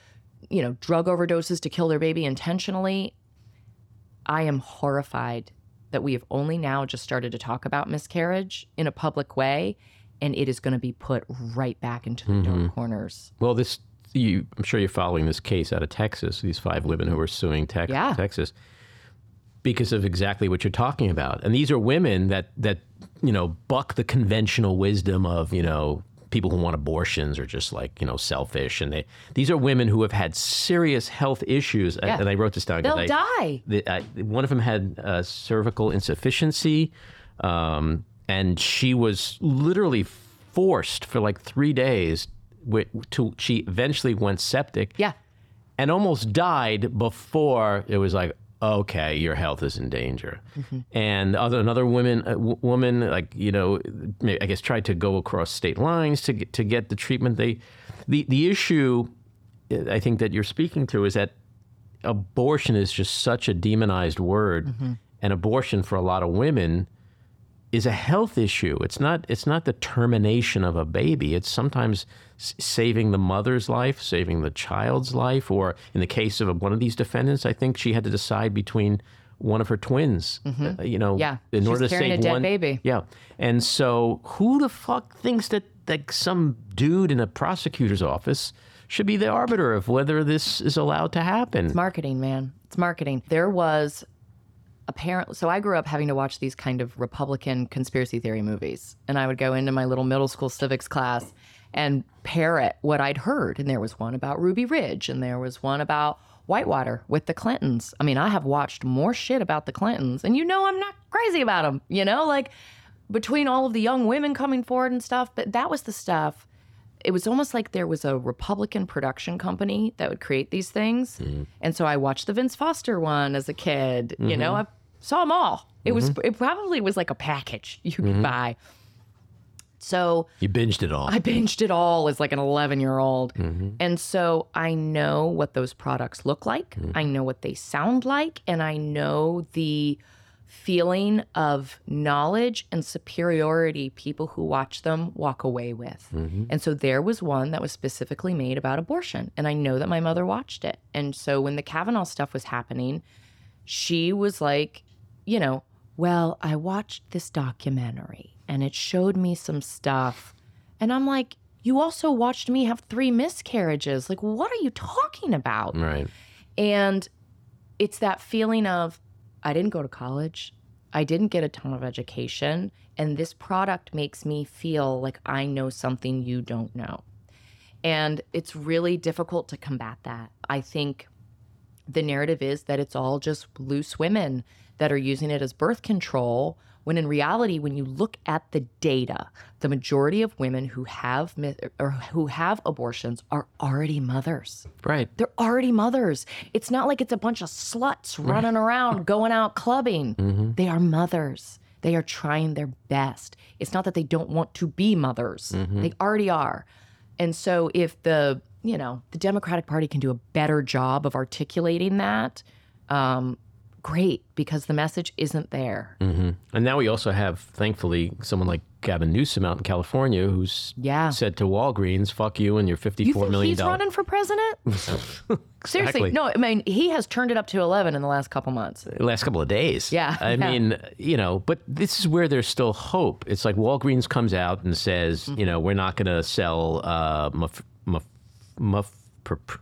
you know, drug overdoses to kill their baby intentionally. I am horrified that we have only now just started to talk about miscarriage in a public way, and it is going to be put right back into the dark mm-hmm. corners. Well, this you, I'm sure you're following this case out of Texas. These five women who are suing Tex- Yeah. Texas because of exactly what you're talking about. And these are women that that you know buck the conventional wisdom of you know people who want abortions are just like you know selfish. And they these are women who have had serious health issues. Yeah. And I wrote this down. They'll I- die. the, uh, one of them had uh, cervical insufficiency, um, and she was literally forced for like three days. To she eventually went septic Yeah. and almost died before it was like, okay, your health is in danger. And other another woman, uh, w- woman, like you know, I guess tried to go across state lines to get, to get the treatment. They, the the issue, uh, I think that you're speaking to is that abortion is just such a demonized word, and abortion for a lot of women is a health issue. It's not. It's not the termination of a baby. It's sometimes s- saving the mother's life, saving the child's life, or in the case of one of these defendants, I think she had to decide between one of her twins. uh, you know, Mm-hmm. Yeah. in She's order to save a dead one baby. Yeah, and so who the fuck thinks that that some dude in a prosecutor's office should be the arbiter of whether this is allowed to happen? marketing, man. It's marketing. There was apparently so I grew up having to watch these kind of Republican conspiracy theory movies. And I would go into my little middle school civics class and parrot what I'd heard. And there was one about Ruby Ridge and there was one about Whitewater with the Clintons. I mean, I have watched more shit about the Clintons, and you know I'm not crazy about them, you know, like between all of the young women coming forward and stuff, but that was the stuff it was almost like there was a Republican production company that would create these things. Mm-hmm. And so I watched the Vince Foster one as a kid. You know, mm-hmm. I saw them all. It was mm-hmm. it probably was like a package you could buy. So You binged it all. I binged it all as like an 11 year old. Mm-hmm. And so I know what those products look like. Mm-hmm. I know what they sound like. And I know the feeling of knowledge and superiority people who watch them walk away with. Mm-hmm. And so there was one that was specifically made about abortion. And I know that my mother watched it. And so when the Kavanaugh stuff was happening, she was like, you know, well, I watched this documentary and it showed me some stuff. And I'm like, you also watched me have three miscarriages. Like, what are you talking about? right. And it's that feeling of, I didn't go to college. I didn't get a ton of education. And this product makes me feel like I know something you don't know. And it's really difficult to combat that. I think the narrative is that it's all just loose women that are using it as birth control when in reality when you look at the data the majority of women who have or who have abortions are already mothers. Right. they're already mothers. It's not like it's a bunch of sluts running around *laughs* going out clubbing. They are mothers. They are trying their best. It's not that they don't want to be mothers. They already are. And so if the you know the democratic party can do a better job of articulating that um, great because the message isn't there hmm And now we also have, thankfully, someone like Gavin Newsom out in California who's yeah said to Walgreens, "Fuck you and your you fifty-four think million he's dollars." running for president *laughs* seriously no i mean he has turned it up to 11 in the last couple months last couple of days. Yeah, I yeah. mean, you know, but this is where there's still hope. It's like Walgreens comes out and says, Mm-hmm. you know, we're not going to sell uh, muff, muff, muff,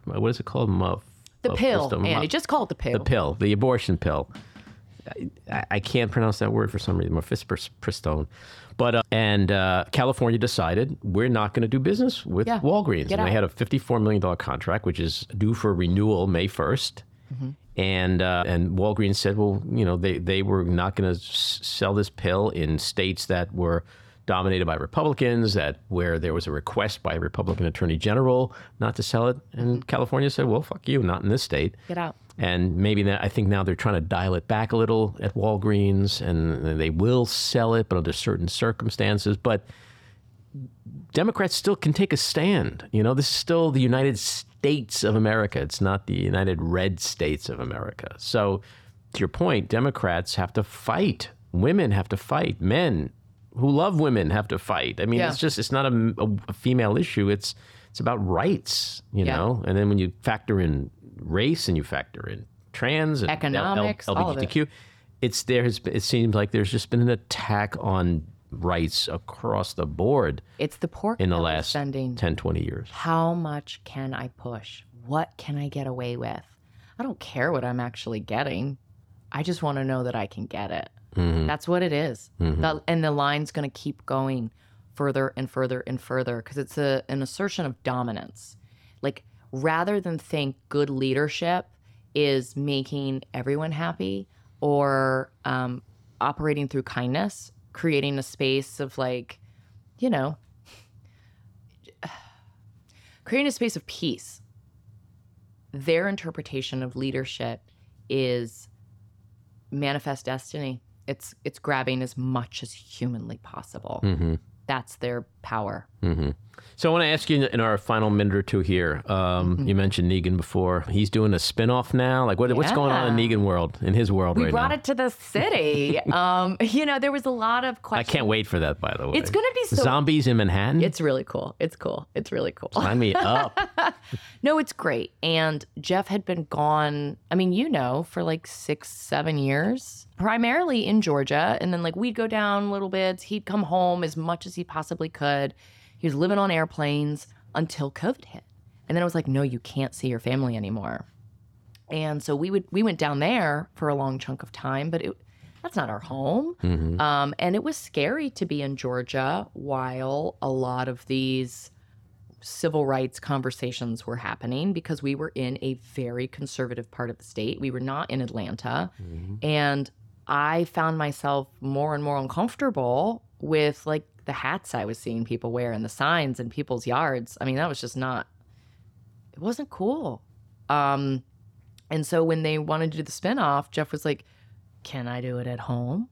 what is it called? Muff. The pill Andy, just call it the pill the pill, the abortion pill. I, I can't pronounce that word for some reason. Mephistopristone. But uh, and uh, California decided we're not going to do business with Yeah, Walgreens, get and they had a fifty-four million dollar contract, which is due for renewal May 1st Mm-hmm. And uh, and Walgreens said, well, you know, they they were not going to s- sell this pill in states that were dominated by Republicans, that where there was a request by a Republican Attorney General not to sell it, and mm-hmm. California said, well, fuck you, not in this state get out and maybe that I think now they're trying to dial it back a little at Walgreens, and they will sell it, but under certain circumstances. But Democrats still can take a stand. You know, this is still the United States of America. It's not the United Red States of America. So, to your point, Democrats have to fight. Women have to fight. Men who love women have to fight. I mean, Yeah. it's just it's not a, a- a female issue. It's it's about rights, you Yeah. know. And then when you factor in race and you factor in trans and L- L- Economics, all of it. LGBTQ, it's there has it seems like there's just been an attack on rights across the board It's the pork in the last sending. 10 20 years. How much can I push? What can I get away with? I don't care what I'm actually getting. I just want to know that I can get it. Mm-hmm. That's what it is. The- and the line's going to keep going further and further and further because it's a, an assertion of dominance. Like, rather than think good leadership is making everyone happy or um, operating through kindness, creating a space of like, you know, *sighs* creating a space of peace. Their interpretation of leadership is manifest destiny. It's it's grabbing as much as humanly possible. Mm-hmm. That's their power. So I want to ask you in our final minute or two here. Um, You mentioned Negan before. He's doing a spin-off now. Like what, what's going on in Negan world, in his world We right brought now? it to the city. *laughs* um, you know, there was a lot of questions. I can't wait for that, by the way. It's gonna be so. Zombies in Manhattan? It's really cool. It's cool. It's really cool. Sign me *laughs* up. No, it's great. And Jeff had been gone, I mean, you know, for like six, seven years, primarily in Georgia. And then, like, we'd go down little bits. He'd come home as much as he possibly could. He was living on airplanes until COVID hit. And then it was like, no, you can't see your family anymore. And so we would we went down there for a long chunk of time, but it that's not our home. Um, and it was scary to be in Georgia while a lot of these civil rights conversations were happening because we were in a very conservative part of the state. We were not in Atlanta. And I found myself more and more uncomfortable with like the hats I was seeing people wear and the signs in people's yards. I mean, that was just not, it wasn't cool. Um, and so when they wanted to do the spinoff, Jeff was like, Can I do it at home?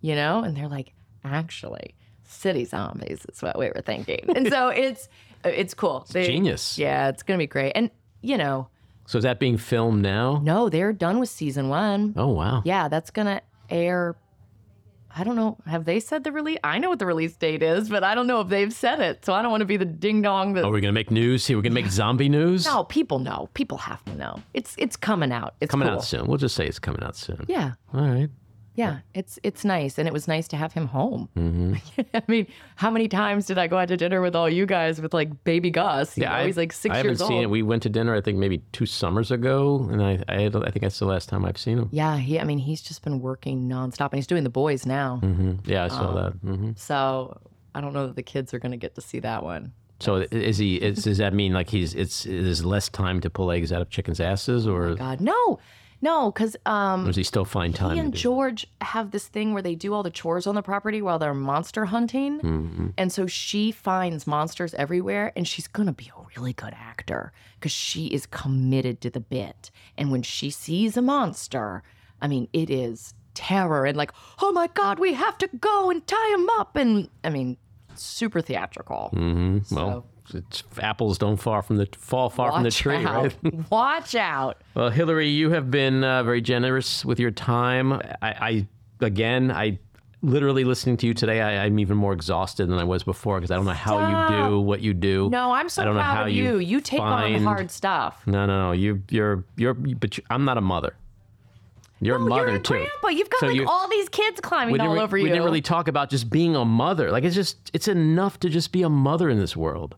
You know? And they're like, Actually, city zombies is what we were thinking. And so *laughs* it's, it's cool. They- Genius. Yeah, it's going to be great. And, you know, So is that being filmed now? no, they're done with season one. Oh wow. Yeah, that's going to air. I don't know. Have they said the release? I know what the release date is, but I don't know if they've said it. So I don't want to be the ding dong that. Are we gonna make news here? We're gonna make zombie news? No, people know. People have to know. It's it's coming out. It's Coming cool. out soon. We'll just say it's coming out soon. Yeah, All right. Yeah. It's it's nice, and it was nice to have him home. *laughs* Mm-hmm. I mean, how many times did I go out to dinner with all you guys with like baby Gus? You know, I- he's like six I haven't seen old. it. We went to dinner, I think maybe two summers ago, and I, I, I think that's the last time I've seen him. Yeah, he. I mean, he's just been working nonstop, and he's doing the boys now. hmm Yeah, I saw Oh. that. hmm So I don't know that the kids are going to get to see that one. So is he? Is, does that mean like he's? It's there's less time to pull eggs out of chickens' asses, or, God, no, no, because um, or does he still find time? he and do? George have this thing where they do all the chores on the property while they're monster hunting. Mm-hmm. And so she finds monsters everywhere, and she's going to be a really good actor because she is committed to the bit. And when she sees a monster, I mean, it is terror and like, oh my God, we have to go and tie him up. And I mean, super theatrical. Mhm. Well, it's, apples don't far from the fall far from the tree, out. right? *laughs* Watch out. Well, Hilarie, you have been uh, very generous with your time. I, I again, I literally listening to you today, I, I'm even more exhausted than I was before because I don't know how you do what you do. No, I'm so I don't know how of you you. You take on find- hard stuff. No, no, no. You, you're, you're, but you, I'm not a mother. You're a No, mother you're a too. grandpa. You've got So like all these kids climbing we all over we you. didn't really talk about just being a mother. Like it's just, it's enough to just be a mother in this world.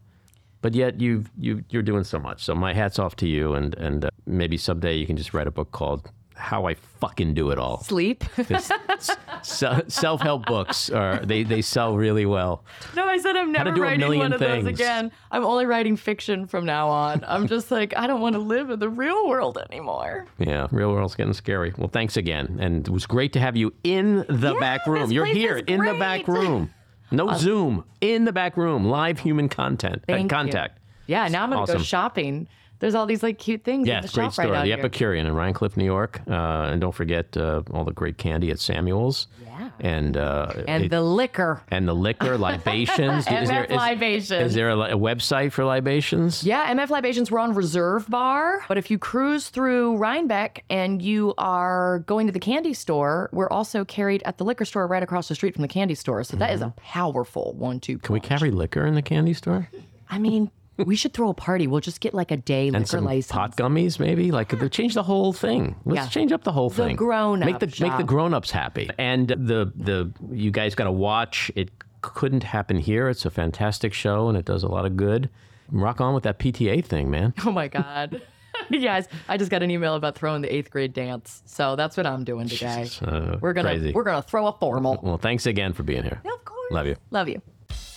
But yet you, you, you're doing so much. So my hats off to you, and and uh, maybe someday you can just write a book called "How I Fucking Do It All." Sleep. *laughs* Self help books are they they sell really well. no, I said I'm never writing one of things. those again. I'm only writing fiction from now on. I'm just like I don't want to live in the real world anymore. Yeah, real world's getting scary. Well, thanks again, and it was great to have you in the Yeah, back room. You're here in the back room. No Zoom, in the back room, live human content uh, you. contact. Yeah, now I'm gonna Awesome. go shopping There's all these like cute things. Yeah, at the it's great shop store. Right the here. Epicurean in Rhinecliff, New York. Uh, and don't forget uh, all the great candy at Samuel's. Yeah. And uh, and it- the liquor. and the liquor libations. *laughs* MF Libations. Is there a, a website for libations? Yeah, MF Libations, we're on Reserve Bar. But if you cruise through Rhinebeck and you are going to the candy store, we're also carried at the liquor store right across the street from the candy store. So that is a powerful one two Mm-hmm. Can we carry liquor in the candy store? I mean, we should throw a party. We'll just get like a day And liquor some license. pot gummies, maybe. Like they change the whole thing. Let's Yeah. change up the whole thing. grown-up make the make the grown-ups happy. And the the you guys got to watch. It couldn't happen here. It's a fantastic show and it does a lot of good. Rock on with that PTA thing, man. *laughs* Oh my God. *laughs* you guys, I just got an email about throwing the eighth grade dance. So that's what I'm doing today. Uh, we're gonna crazy. we're gonna throw a formal. Well, thanks again for being here. Of course. Love you. Love you.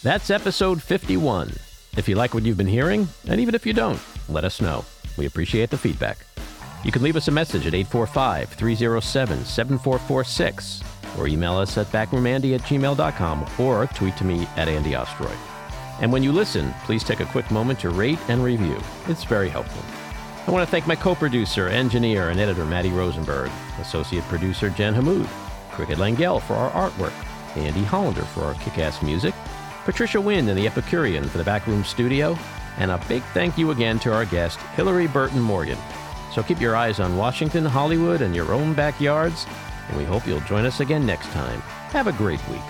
That's episode 51. If you like what you've been hearing, and even if you don't, let us know. We appreciate the feedback. You can leave us a message at 845 307 7446 or email us at backroomandy at gmail.com or tweet to me at Andy Ostroy. And when you listen, please take a quick moment to rate and review. It's very helpful. I want to thank my co producer, engineer, and editor, Matty Rosenberg, associate producer, Jen Hammoud, Cricket Langell for our artwork, Andy Hollander for our kick ass music, Patricia Wind and the Epicurean for the backroom studio, and a big thank you again to our guest, Hilarie Burton Morgan. So keep your eyes on Washington, Hollywood, and your own backyards, and we hope you'll join us again next time. Have a great week.